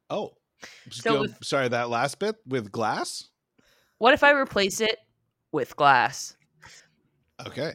oh, So go- with- sorry, that last bit with glass. What if I replace it with glass? Okay.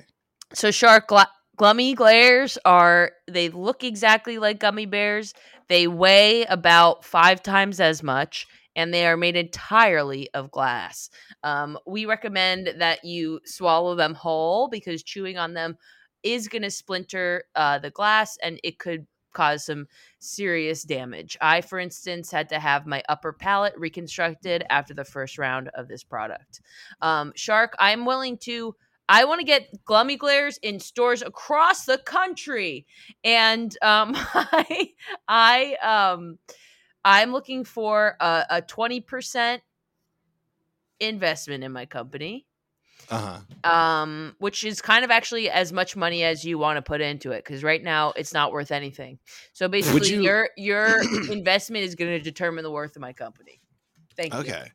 So shark gla- glummy glares are they look exactly like gummy bears. They weigh about five times as much, and they are made entirely of glass. Um, we recommend that you swallow them whole because chewing on them is going to splinter uh, the glass, and it could cause some serious damage. I, for instance, had to have my upper palate reconstructed after the first round of this product. Um, Shark, I'm willing to I want to get Glummy Glares in stores across the country, and um, I, I, um, I'm looking for a twenty percent investment in my company, Uh huh. um, which is kind of actually as much money as you want to put into it, because right now it's not worth anything. So basically, you- your your investment is going to determine the worth of my company. Thank you. Okay.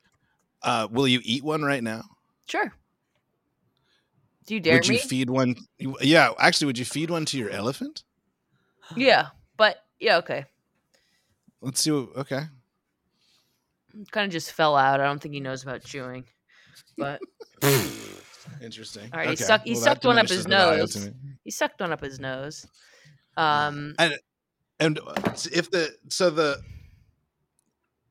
Uh, will you eat one right now? Sure. Do you dare would you me? feed one? you- Yeah, actually, would you feed one to your elephant? yeah, but yeah, okay. Let's see. What, okay. kind of just fell out. I don't think he knows about chewing. But Interesting. All right, he suck- he that sucked one up his diminishes the value nose. he sucked one up his nose. Um, And uh, if the so the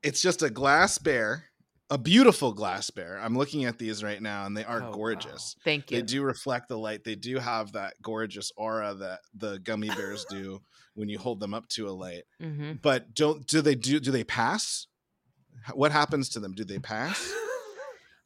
it's just a glass bear, a beautiful glass bear. I'm looking at these right now, and they are Oh, wow. gorgeous. thank you. They do reflect the light. They do have that gorgeous aura that the gummy bears do when you hold them up to a light. hmm But don't do they do do they pass? What happens to them? Do they pass?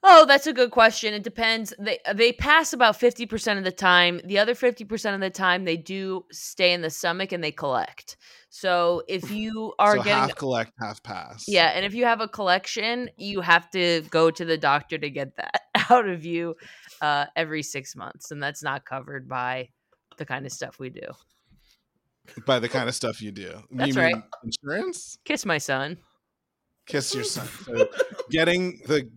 Oh, that's a good question. It depends. They they pass about fifty percent of the time. The other fifty percent of the time, they do stay in the stomach and they collect. So if you are so getting half collect, half pass. Yeah, and if you have a collection, you have to go to the doctor to get that out of you uh, every six months, and that's not covered by the kind of stuff we do. by the kind of stuff you do. That's you right. mean insurance? Kiss my son. Kiss your son. So getting the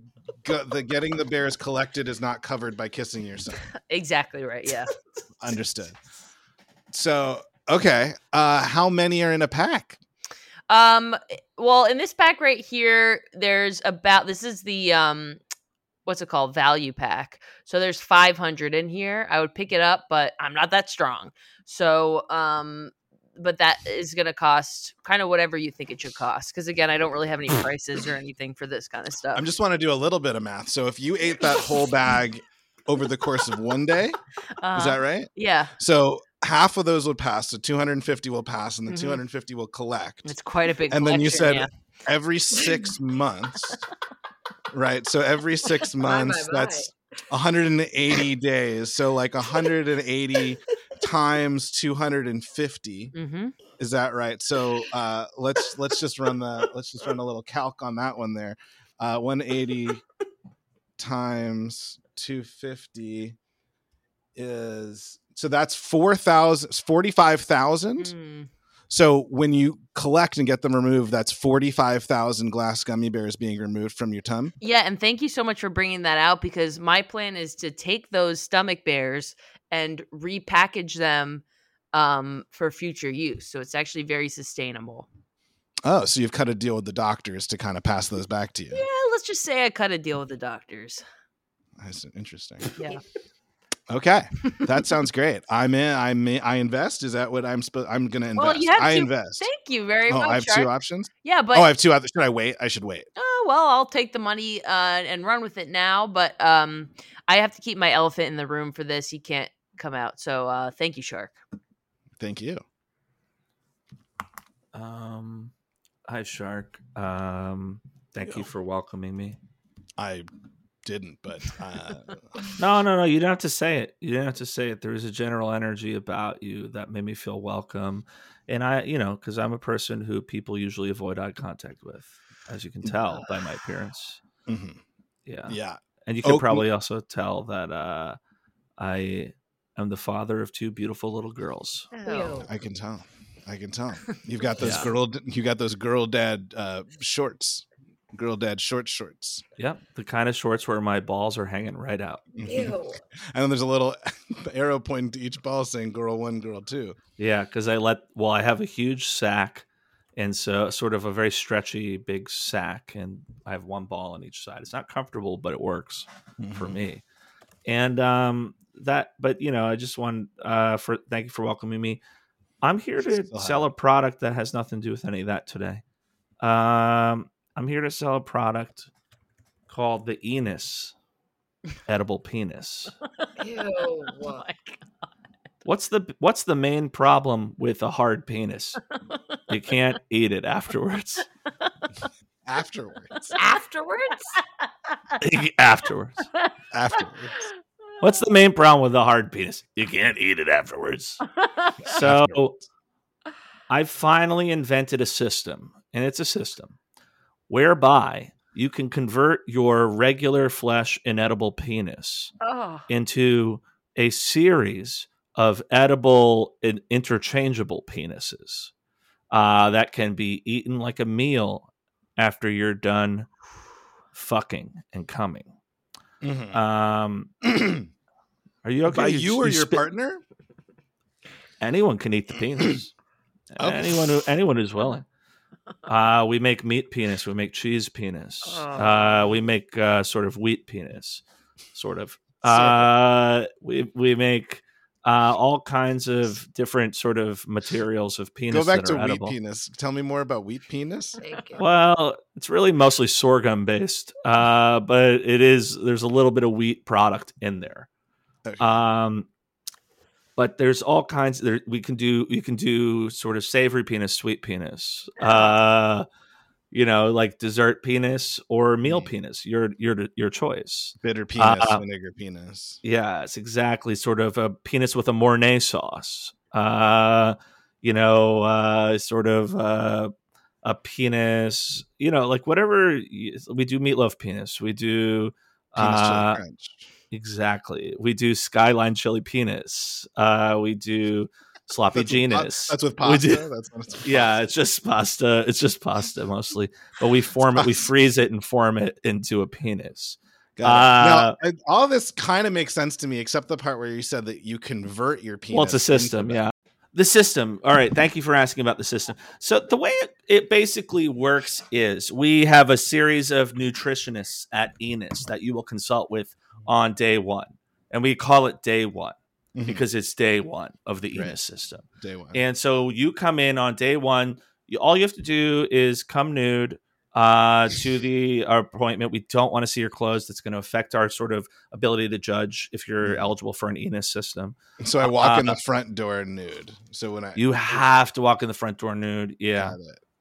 the getting the bears collected is not covered by kissing your son. Exactly right. Yeah. Understood. So okay, uh, how many are in a pack? Um. Well, in this pack right here, there's about this is the um, what's it called? Value pack. So there's 500 in here. I would pick it up, but I'm not that strong. So um, but that is going to cost kind of whatever you think it should cost. Because again, I don't really have any prices or anything for this kind of stuff. I'm just want to do a little bit of math. So if you ate that whole bag over the course of one day, uh, is that right? Yeah, So half of those would pass. So 250 will pass, and the Mhm. 250 will collect. it's quite a big. and then you said yeah. every six months, right? So every six My, my, months, my. that's 180 days. So like 180 times 250. Mhm. Is that right? So uh, let's let's just run the let's just run a little calc on that one there. Uh, 180 times 250 is so that's 4,000 45,000. Mm. So when you collect and get them removed, that's 45,000 glass gummy bears being removed from your tum. Yeah, and thank you so much for bringing that out because my plan is to take those stomach bears and repackage them um, for future use. So it's actually very sustainable. Oh, so you've cut a deal with the doctors to kind of pass those back to you. Yeah, let's just say I cut a deal with the doctors. That's interesting. Yeah. Okay, that sounds great. I'm in. I'm in, I invest. Is that what I'm supposed? I'm going to invest. Well, you have I to- invest. Thank you very Oh, much. I have Shark. two options. Yeah, but oh, I have two others. Should I wait? I should wait. Oh, well, I'll take the money uh, and run with it now, but um, I have to keep my elephant in the room for this. He can't come out. So uh, thank you, Shark. Thank you. Um, hi, Shark. Um, thank you for welcoming me. I didn't, but uh, No, no, no. You don't have to say it. You don't have to say it. There was a general energy about you that made me feel welcome. And I, you know, because I'm a person who people usually avoid eye contact with, as you can tell by my appearance. mhm. Yeah. yeah. And you can Oh, probably also tell that uh, I am the father of two beautiful little girls. Ew. I can tell. I can tell. You've got those Yeah. girl. You got those girl dad uh, shorts. Girl dad short shorts. Yep. The kind of shorts where my balls are hanging right out. Ew. And then there's a little arrow pointing to each ball saying "girl one, girl two. Yeah, because I let well, I have a huge sack, and so sort of a very stretchy big sack, and I have one ball on each side. It's not comfortable, but it works for me. And um, that, but you know, I just want uh, for thank you for welcoming me. I'm here to Still sell a product that has nothing to do with any of that today. Um, I'm here to sell a product called the Enos edible penis. Ew. Oh my God. What's the what's the main problem with a hard penis? You can't eat it afterwards. Afterwards. Afterwards? afterwards. Afterwards. What's the main problem with a hard penis? You can't eat it afterwards. So I finally invented a system, and it's a system whereby you can convert your regular flesh inedible penis oh. into a series of edible and interchangeable penises uh, that can be eaten like a meal after you're done fucking and coming. Mhm. Um, are you okay? By you or your spit- partner? Anyone can eat the penis. Okay. Anyone who anyone who's willing. Uh, we make meat penis. We make cheese penis. Uh, we make uh, sort of wheat penis, sort of. Uh, we we make uh, all kinds of different sort of materials of penis. Go back that to are wheat edible. penis. Tell me more about wheat penis. Well, it's really mostly sorghum based, uh, but it is there's a little bit of wheat product in there. Okay. Um, but there's all kinds. There we can do. You can do sort of savory penis, sweet penis. Uh, you know, like dessert penis or meal Mm. penis. Your your your choice. Bitter penis, Uh, vinegar penis. Yeah, it's exactly sort of a penis with a Mornay sauce. Uh, you know, uh, sort of uh, a penis. You know, like whatever y- we do. Meatloaf penis. We do. Penis Uh, exactly. We do skyline chili penis. Uh, we do sloppy That's with pa- That's with pasta. do- That's what it's with yeah, pasta. it's just pasta. It's just pasta mostly, but we form it. We freeze it and form it into a penis. Uh, now, all this kind of makes sense to me, except the part where you said that you convert your penis. Well, it's a system, yeah. The system. All right. Thank you for asking about the system. So the way it, it basically works is we have a series of nutritionists at Enos that you will consult with on day one, and we call it day one Mhm. because it's day one of the Right. Enos system. Day one. And so you come in on day one. You, all you have to do is come nude uh, to the appointment. We don't want to see your clothes. That's going to affect our sort of ability to judge if you're Mhm. eligible for an Enos system. so I walk in uh, the front door nude. So when I You have to walk in the front door nude. Yeah.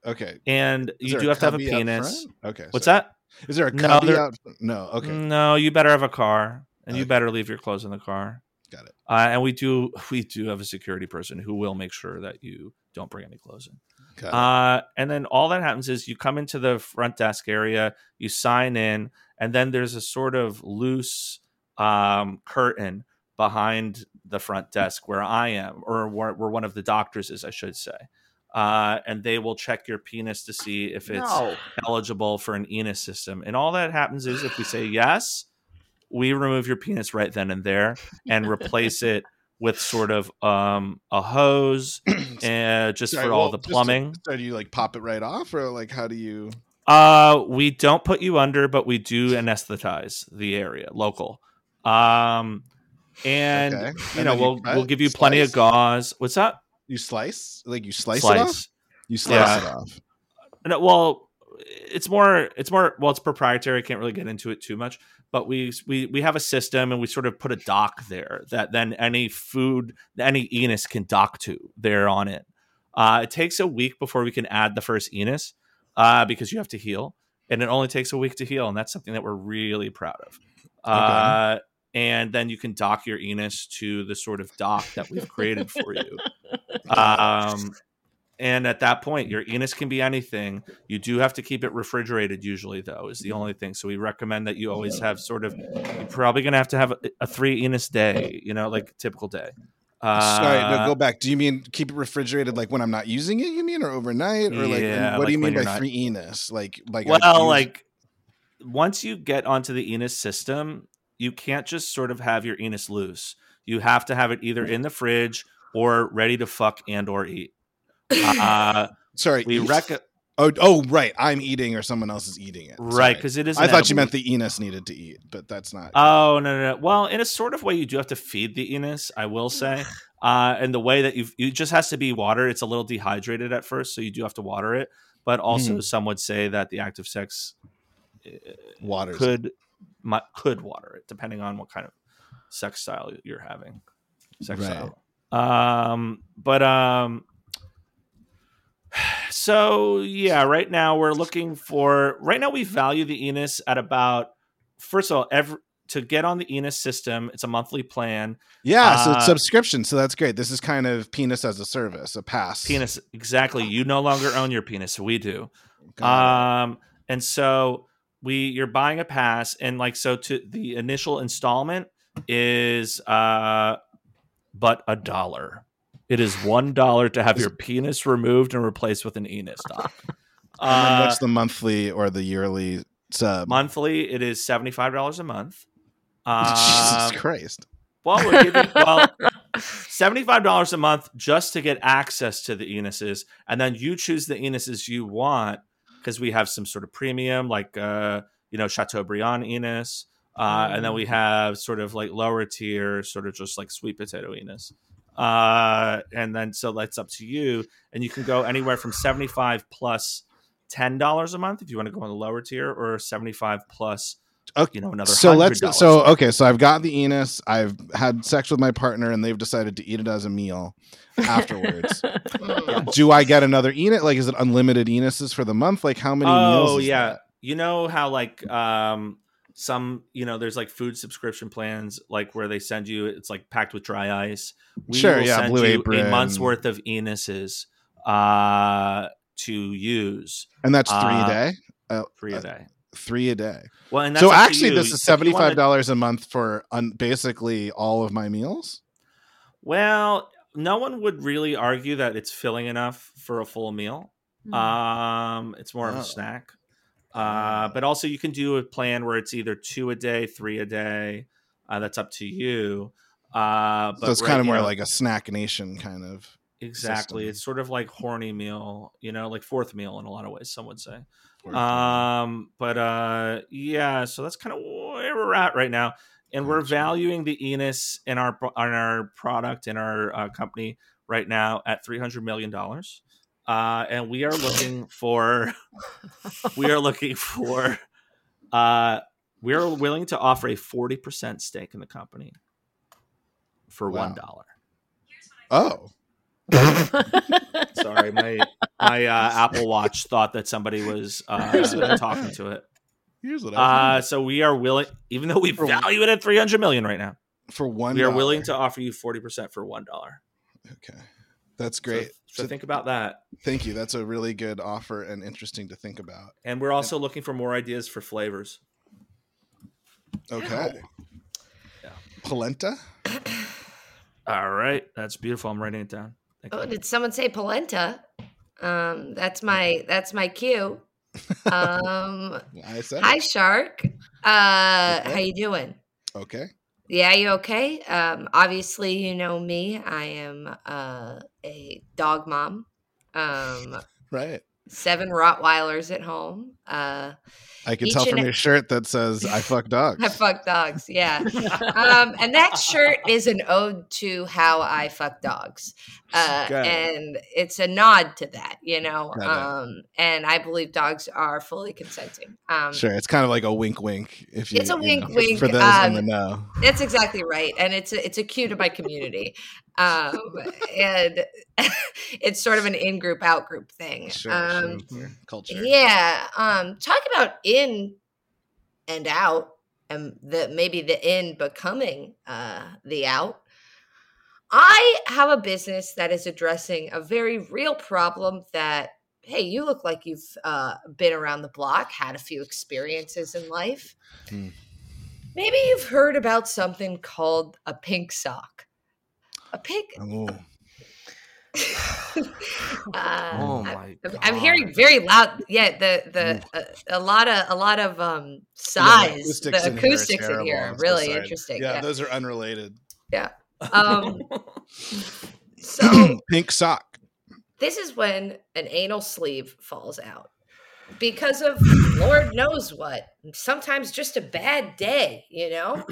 Okay. And Is you do have to have a penis. Okay. What's sorry. that? Is there a No, there- out? No. Okay. No, you better have a car and you better leave your clothes in the car. Got it. Uh, and we do we do have a security person who will make sure that you don't bring any clothes in. It. Uh, and then all that happens is you come into the front desk area, you sign in, and then there's a sort of loose um, curtain behind the front desk where I am, or where, where one of the doctors is, I should say. Uh, and they will check your penis to see if it's no. eligible for an Enos system. And all that happens is if we say yes, we remove your penis right then and there and replace it with sort of um, a hose and just Sorry, for all well, the just plumbing. so do you like pop it right off, or like how do you? Uh, we don't put you under, but we do anesthetize the area, local. Um, and Okay. you And know we'll cut, we'll give you plenty of gauze. What's that? You slice like you slice, it off. You slice Yeah. it off. No, well, it's more it's more well, it's proprietary. I can't really get into it too much, but we we we have a system and we sort of put a dock there that then any food any Enos can dock to there on it. Uh, it takes a week before we can add the first Enos uh, because you have to heal, and it only takes a week to heal, and that's something that we're really proud of. Uh, and then you can dock your Enos to the sort of dock that we've created for you. Um, and at that point, your Enos can be anything. You do have to keep it refrigerated, usually, though, is the only thing. So we recommend that you always have sort of, you're probably going to have to have a, a three Enos day, you know, like typical day. Uh, Sorry, no, go back. Do you mean keep it refrigerated like when I'm not using it? You mean or overnight or like Yeah, what do you mean by not- three Enos? Like like well, use- like once you get onto the Enos system, you can't just sort of have your Enos loose. You have to have it either in the fridge or ready to fuck and or eat. Uh, sorry, we rec- Oh, oh, right. I'm eating or someone else is eating it. right because it is. I thought you meant the Enos needed to eat, but that's not. Oh no, no, no! Well, in a sort of way, you do have to feed the Enos. I will say, uh, and the way that you you just has to be water. It's a little dehydrated at first, so you do have to water it. But also, Mhm. some would say that the act of sex uh, Waters. could mi- could water it, depending on what kind of sex style you're having. Sex Right. style. Um, but um, so yeah, right now we're looking for. Right now, we value the Enos at about. First of all, every to get on the Enos system, it's a monthly plan. yeah, so it's uh, subscription. So that's great. This is kind of penis as a service, a pass. Penis, exactly. You no longer own your penis. We do. Um, and so we you're buying a pass, and like so to the initial installment is uh but a dollar. It is one dollar to have your penis removed and replaced with an Enos dock. it. Uh, what's the monthly or the yearly sub? monthly, it is seventy five dollars a month. Uh, Jesus Christ. well, we're giving well seventy five dollars a month just to get access to the Enuses, and then you choose the Enuses you want because we have some sort of premium, like uh, you know Chateaubriand Enos. Uh, And then we Mm. have sort of like lower tier, sort of just like sweet potato enos. Uh, and then so that's up to you. And you can go anywhere from 75 plus $10 a month if you want to go on the lower tier or 75 plus, Okay, you know, another so let's $100. so okay so i've got the enos i've had sex with my partner and they've decided to eat it as a meal afterwards do i get another enos like is it unlimited enoses for the month like how many meals Oh is yeah, that? you know how like um some you know there's like food subscription plans like where they send you it's like packed with dry ice. We Sure, will yeah, send Blue you Apron. a month's worth of enuses uh to use and that's three Uh, a day free Uh, a day. three a day Well, and that's so actually this is If you wanna- $75 a month for un- basically all of my meals Well, no one would really argue that it's filling enough for a full meal. Um, it's more of Oh. a snack. Uh, but also you can do a plan where it's either two a day, three a day. Uh, that's up to you. Uh, but so it's right kind of more now- like a snack nation kind of exactly. system. It's sort of like horny meal, you know, like fourth meal in a lot of ways. Some would say. Or- Um, but uh, yeah, so that's kind of where we're at right now, and we're valuing the Enos in our on our product in our uh, company right now at three hundred million dollars, uh, and we are looking for we are looking for uh, we are willing to offer a forty percent stake in the company for Wow. one dollar. oh Sorry, my my uh, Apple Watch thought that somebody was uh, talking to it. here's what Uh, so we are willing, even though we For- value it at three hundred million right now, for one we are willing to offer you forty percent for one dollar. okay that's great So, So- think about that. Thank you. That's a really good offer and interesting to think about. And we're also looking for more ideas for flavors. Okay. Yeah. Polenta? All right, that's beautiful. I'm writing it down. Thank Oh, you. did someone say polenta? Um, that's my that's my cue. Um, I said hi it. Shark. Uh, Okay. how you doing? Okay. Yeah, you okay? Um, obviously you know me. I am uh a dog mom. Um, Right. seven Rottweilers at home. Uh, I can tell from your shirt that says I fuck dogs. I fuck dogs. Yeah. um, and that shirt is an ode to how I fuck dogs, uh, and it's a nod to that, you know. Um, and I believe dogs are fully consenting. Um, Sure. It's kind of like a wink wink if you It's a wink, know, wink, for those in the um, know. That's exactly right, and it's a, it's a cue to my community, um, and it's sort of an in group out group thing. Sure, um, sure. Culture. Yeah. Um, talk about in and out, and the maybe the in becoming uh, the out. I have a business that is addressing a very real problem that. Hey, you look like you've uh, been around the block, had a few experiences in life. Hmm. Maybe you've heard about something called a pink sock. A pink. Oh, uh, oh I- my! I'm- I'm hearing very loud. Yeah, the the uh, a lot of a lot of um size. acoustics the in here acoustics in here are really sorry. interesting. Yeah, Yeah. those are unrelated. Yeah. Um, so Pink sock. this is when an anal sleeve falls out because of Lord knows what. Sometimes just a bad day. You know.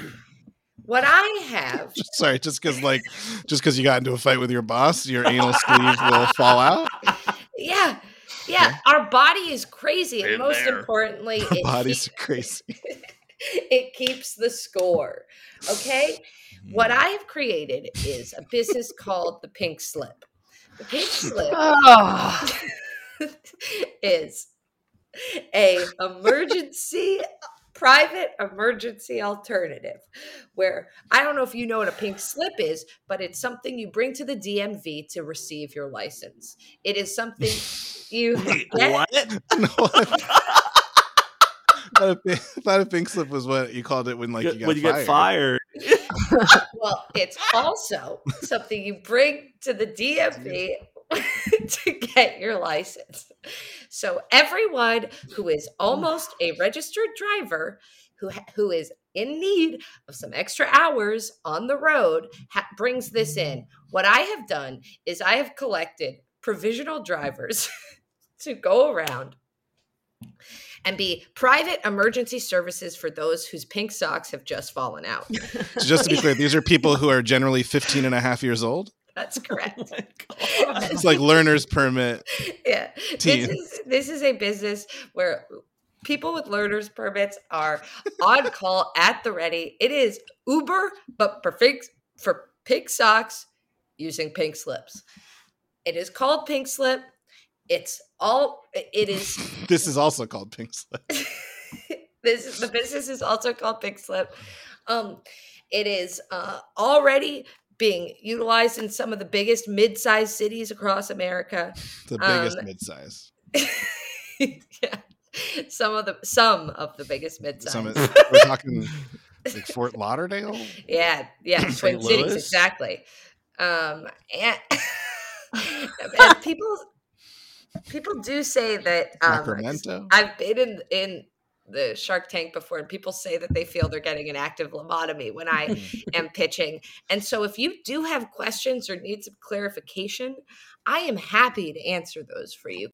What I have Sorry, just because like just because you got into a fight with your boss, your anal sleeve will fall out. yeah. Yeah, our body is crazy, and most there. importantly, Our it bodies keep- crazy. it keeps the score. Okay. What hmm. I have created is a business called the Pink Slip. The Pink Slip Oh. is a emergency private emergency alternative where I don't know if you know what a pink slip is, but it's something you bring to the DMV to receive your license. It is something you Wait, what? No, I thought a pink- I thought a pink slip was what you called it when like you got when you fired. get fired. Well, it's also something you bring to the DMV to get your license. So everyone who is almost a registered driver who who is in need of some extra hours on the road ha- brings this in. What I have done is I have collected provisional drivers to go around And be private emergency services for those whose pink socks have just fallen out. So just to be clear, these are people who are generally 15 and a half years old. That's correct. Oh. It's like learner's permit. yeah. This is this is a business where people with learners permits are on call at the ready. It is Uber, but for pink for pink socks using pink slips. It is called pink slip. It's all it is This is also called pink slip. this the business is also called Pink Slip. Um, it is uh, already being utilized in some of the biggest mid-sized cities across America. The biggest Um, midsize. yeah, some of the some of the biggest mid-sized. Some of, we're talking like Fort Lauderdale. yeah, yeah, Twin. Cities exactly. Um, and, and people people do say that um, Sacramento. I've been in in the Shark Tank before, and people say that they feel they're getting an active lobotomy when I am pitching. And so, if you do have questions or need some clarification, I am happy to answer those for you.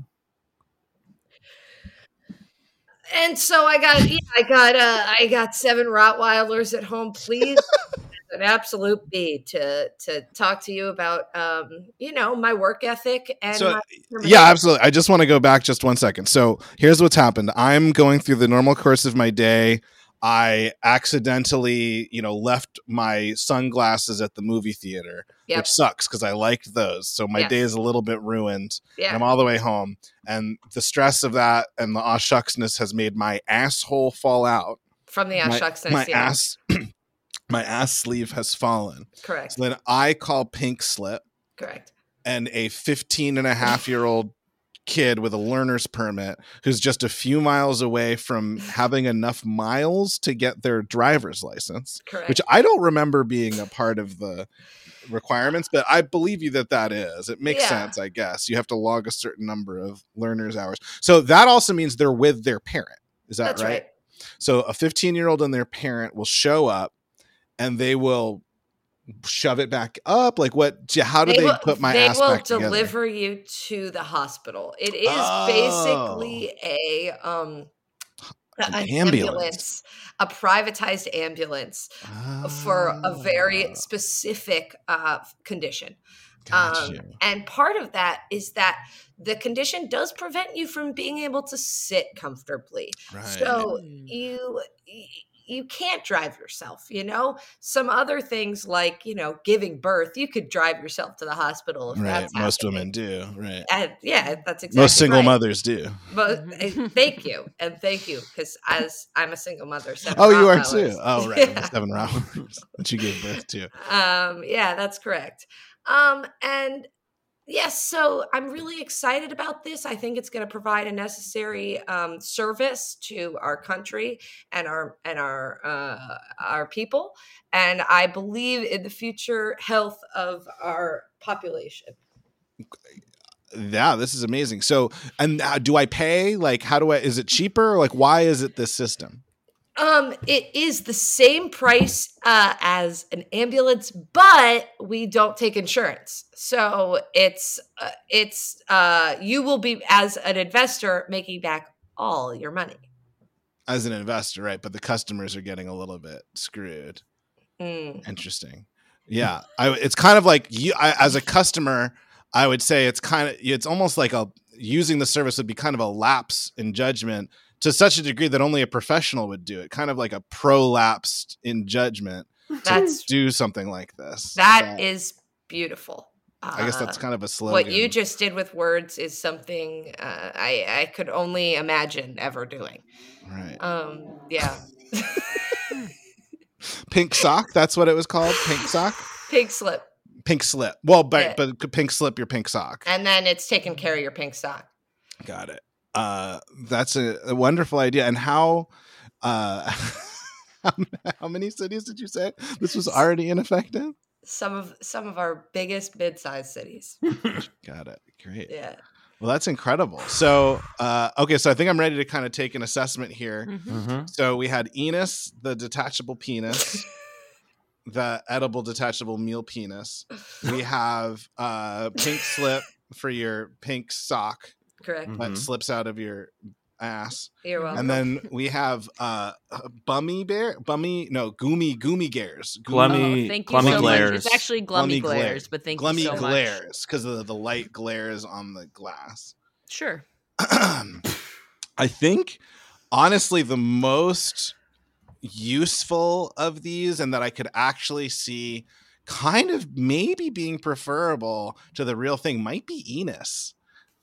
And so I got, yeah, I got, uh, I got seven Rottweilers at home. Please, an absolute B to to talk to you about, um, you know, my work ethic and So, my Yeah, absolutely. I just want to go back just one second. So here's what's happened. I'm going through the normal course of my day. I accidentally, you know, left my sunglasses at the movie theater, Yep. which sucks because I liked those. So my day is a little bit ruined. yeah, I'm all the way home, and the stress of that and the aw shucksness has made my asshole fall out. from the my, Ashucksness, my yeah, ass, my ass sleeve has fallen. correct, So then I call Pink Slip correct. and a 15 and a half year old kid with a learner's permit who's just a few miles away from having enough miles to get their driver's license, Correct. which I don't remember being a part of the requirements, but I believe you that that is. It makes Yeah. sense, I guess. You have to log a certain number of learners hours. So that also means they're with their parent. Is that That's right? right. So a 15 year old and their parent will show up and they will shove it back up. Like what? How do they, will, put my they ass will back together? deliver you to the hospital. It is Oh. basically a um An an ambulance. a privatized ambulance for a very Ah, specific uh, condition. Um, you. and part of that is that the condition does prevent you from being able to sit comfortably. Right. So you you can't drive yourself, you know? Some other things like, you know, giving birth, you could drive yourself to the hospital if right. that's Most happening. women do. Right. And yeah, that's exactly Most single right. mothers do. But Mhm. uh, thank you, and thank you, because as I'm a single mother, seven Oh, you are Rottweilers. too. Oh, right. Yeah. Seven rounds that you gave birth to. Um, yeah, that's correct. Um, and yes, so I'm really excited about this. I think it's going to provide a necessary um, service to our country and our and our uh, our people, and I believe in the future health of our population. Yeah, this is amazing. So, and uh, do I pay? Like, how do I? Is it cheaper? Like, why is it this system? Um, it is the same price uh, as an ambulance, but we don't take insurance. So it's uh, it's uh, you will be as an investor making back all your money. As an investor, right? But the customers are getting a little bit screwed. Mm. Interesting. Yeah, I, it's kind of like you I, as a customer. I would say it's kind of it's almost like a using the service would be kind of a lapse in judgment to such a degree that only a professional would do it. Kind of like a prolapsed in judgment That's do something like this. that is beautiful. I guess that's Uh, kind of a slogan. what you just did with words is something uh, I I could only imagine ever doing. right. Um, yeah, Pink sock. That's what it was called. Pink sock. Pink slip, Pink slip. Well, but Yeah. but pink slip your pink sock. and then it's taking care of your pink sock. Got it. Uh, that's a, a wonderful idea. And how? Uh, how, how many cities did you say this was already ineffective? Some of some of our biggest mid-sized cities. Got it. Great. Yeah. Well, that's incredible. So, uh, okay, so I think I'm ready to kind of take an assessment here. Mhm. Mhm. So we had Enos, the detachable penis, the edible detachable meal penis. We have uh, pink slip for your pink sock Correct. that Mhm. slips out of your ass. You're welcome. And then we have uh Bummy Bear, Bummy, no, Goomy, Goomy Gares, Glummy- Oh, thank you Glummy so glares. much. It's actually glummy, Glummy glare. glares, but thank Glummy you so much. glares because of the, the light glares on the glass. Sure. I think honestly the most useful of these and that I could actually see kind of maybe being preferable to the real thing might be Enos.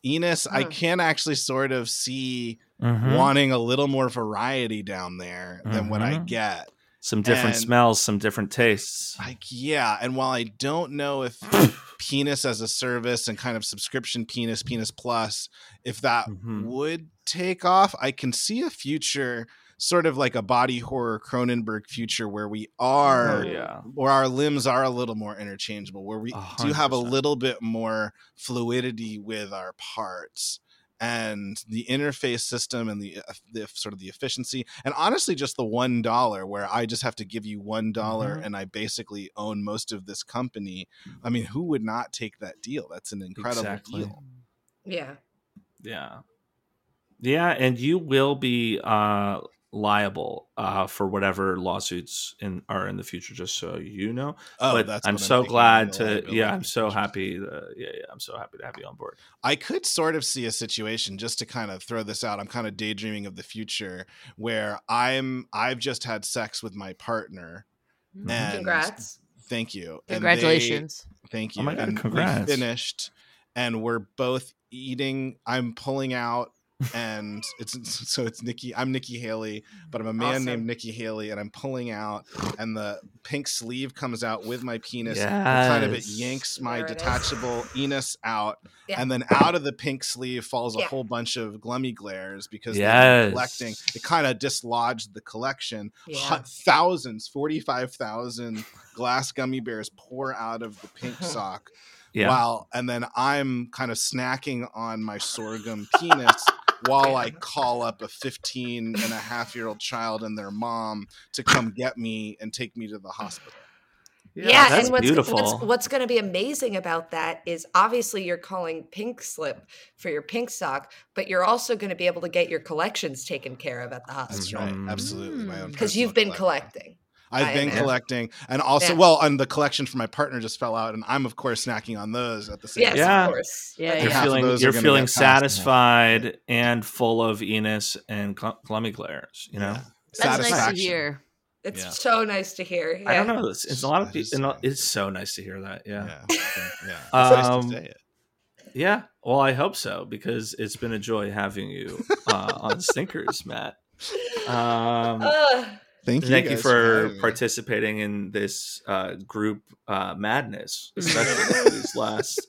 Enos, I Hmm. can actually sort of see Mhm. wanting a little more variety down there than what I Mhm. get. some different and- smells, some different tastes. Like, yeah. And while I don't know if penis as a service and kind of subscription penis, penis plus, if that Mhm. would take off, I can see a future sort of like a body horror Cronenberg future where we are Oh yeah. where our limbs are a little more interchangeable, where we A do have a little bit more fluidity with our parts and the interface system and the, uh, the sort of the efficiency and honestly just the one dollar where i just have to give you one dollar Mhm. and i basically own most of this company i mean who would not take that deal that's an incredible Exactly. deal yeah. Yeah. Yeah, and you will be uh liable uh for whatever lawsuits in are in the future just so you know. oh but that's I'm what so thinking, glad to yeah, I'm so happy uh, yeah, yeah, I'm so happy to have you on board. I could sort of see a situation just to kind of throw this out. I'm kind of daydreaming of the future where I'm I've just had sex with my partner. Mhm. And Congrats. Thank you. And they- Congratulations. thank you. Oh my God, and congrats. we finished and we're both eating. I'm pulling out and it's so it's Nikki. I'm Nikki Haley, but I'm a man Awesome. named Nikki Haley, and I'm pulling out, and the pink sleeve comes out with my penis. and kind of it yanks my There it is. detachable anus out, Yeah. and then out of the pink sleeve falls a Yeah. whole bunch of glummy glares because they've Yes. collecting. It kind of dislodged the collection. Yeah. Hu- Thousands, forty-five thousand glass gummy bears pour out of the pink sock. Yeah. Wow. And then I'm kind of snacking on my sorghum penis while I call up a 15 and a half year old child and their mom to come get me and take me to the hospital. Yeah, that's and what's, beautiful. what's what's going to be amazing about that is obviously you're calling pink slip for your pink sock, but you're also going to be able to get your collections taken care of at the hospital. That's hospital right. Absolutely. Mm. Because personal you've been collection. collecting. I've I been imagine. collecting. And also, Yeah. well, and the collection for my partner just fell out. And I'm, of course, snacking on those at the same Yes, time. Yeah. of course. Yeah, But You're yeah. half of feeling you're feeling get passed satisfied and full of Enos and gl- glummy glares, you know. Yeah. That's nice to Satisfaction. hear. It's Yeah. so nice to hear. I don't yeah. know. It's, it's a lot of people. so- It's so nice to hear that. Yeah. Yeah. Yeah. yeah. It's nice Um, to say it. Yeah, well, I hope so because it's been a joy having you uh, on Stinkers, Matt. Um, Ugh. Thank you. thank you guys for having me. participating in this uh, group uh, madness, especially these last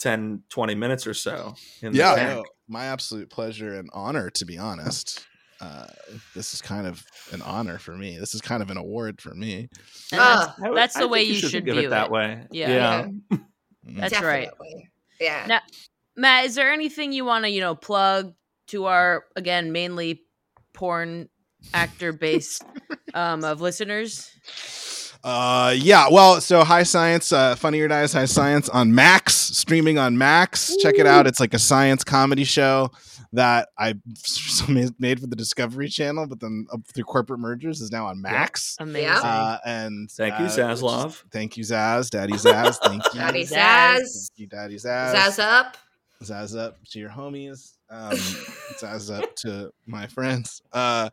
10, 20 minutes or so. In the yeah, tank. no, my absolute pleasure and honor, to be honest. Uh, this is kind of an honor for me. This is kind of an award for me. And Ah. that's, I that's the think way you should should give view it that it. way. Yeah. yeah. Mm. That's right. Yeah. Now- Matt, is there anything you want to, you know, plug to our again mainly porn actor based um of listeners? Uh, yeah. Well, so High Science, uh, Funny or Dies High Science on Max, streaming on Max. Check it out. It's like a science comedy show that I made for the Discovery Channel, but then uh, through corporate mergers is now on Max. Amazing. Uh, and Thank you, uh, which is- Zaslav. Thank you, Zaz. Daddy Zaz. Thank you. Daddy Zaz. Zaz. Thank you, Daddy Zaz. Zaz up. Zaz up to your homies. Um, Zaz up to my friends. Uh,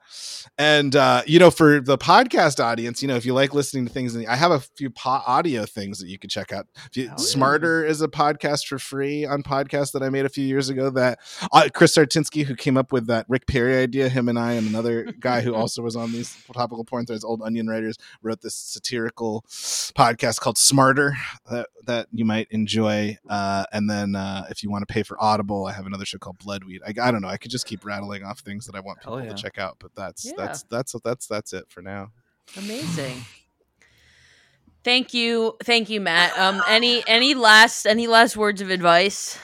and uh, you know, for the podcast audience, you know, if you like listening to things, I have a few po- audio things that you can check out. You, yeah. Smarter is a podcast for free on podcast that I made a few years ago. That uh, Chris Sartinsky, who came up with that Rick Perry idea, him and I, and another guy who also was on these topical porn threads, old Onion writers, wrote this satirical podcast called Smarter that that you might enjoy. Uh, and then uh, if you want to pay for Audible, I have another show called Bloodweed. I, I don't know. I could just keep rattling off things that I want Hell people yeah. to check out, but that's Yeah. that's that's that's that's it for now. Amazing. Thank you, thank you, Matt. Um, any any last any last words of advice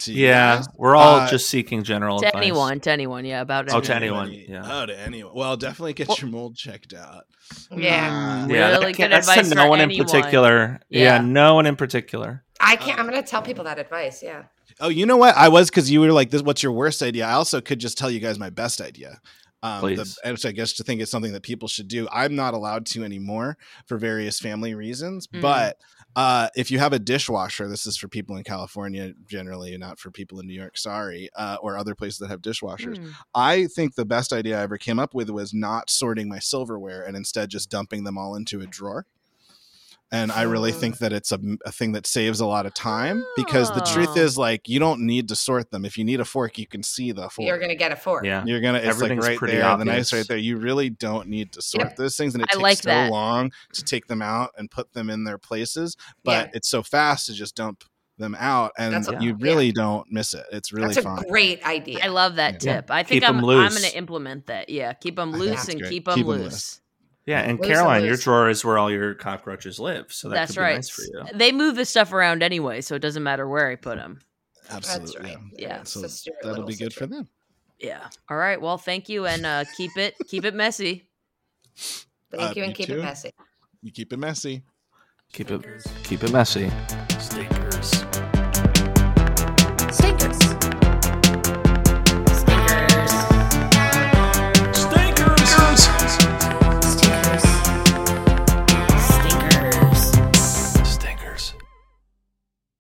To Yeah, we're all Uh, just seeking general to advice. anyone? To anyone? Yeah, about Oh, to anyone. anyone, yeah. Oh, to anyone. Well, definitely get Well- your mold checked out. Yeah. Mm, Yeah, really can't- good that's advice to no one anyone. in particular. Yeah. Yeah. no one in particular. I can't. Uh, I'm going to tell people that advice. Yeah. Oh, you know what? I was because you were like, "This, what's your worst idea?" I also could just tell you guys my best idea. Um, the, Please. which I guess to think is something that people should do. I'm not allowed to anymore for various family reasons. Mm. But uh, if you have a dishwasher, this is for people in California generally, not for people in New York. Sorry, uh, or other places that have dishwashers. Mm. I think the best idea I ever came up with was not sorting my silverware and instead just dumping them all into a drawer. And I really think that it's a, a thing that saves a lot of time because the truth Oh. is like you don't need to sort them. If you need a fork, you can see the fork. You're going to get a fork. Yeah. You're gonna. It's like right pretty there, the knife right there. You really don't need to sort Yep. those things, and it I takes like so that. long to take them out and put them in their places. But Yeah. it's so fast to just dump them out, and a- you yeah. really don't miss it. It's really That's a fun. great idea. I love that Yeah. tip. I think Keep I'm 'em I'm going to implement that. Yeah, keep them loose it's and great. keep them Keep 'em loose. loose. Yeah, and Loose Caroline, your drawer is where all your cockroaches live, so that That's could be right. nice for you. They move the stuff around anyway, so it doesn't matter where I put them. Absolutely. That's right. Yeah. Yeah. So Sister, that'll be good sister. for them. Yeah. All right. Well, thank you, and uh, keep it keep it messy. Thank Uh, you and keep too. it messy. You keep it messy. Keep it keep it messy. Stinkers.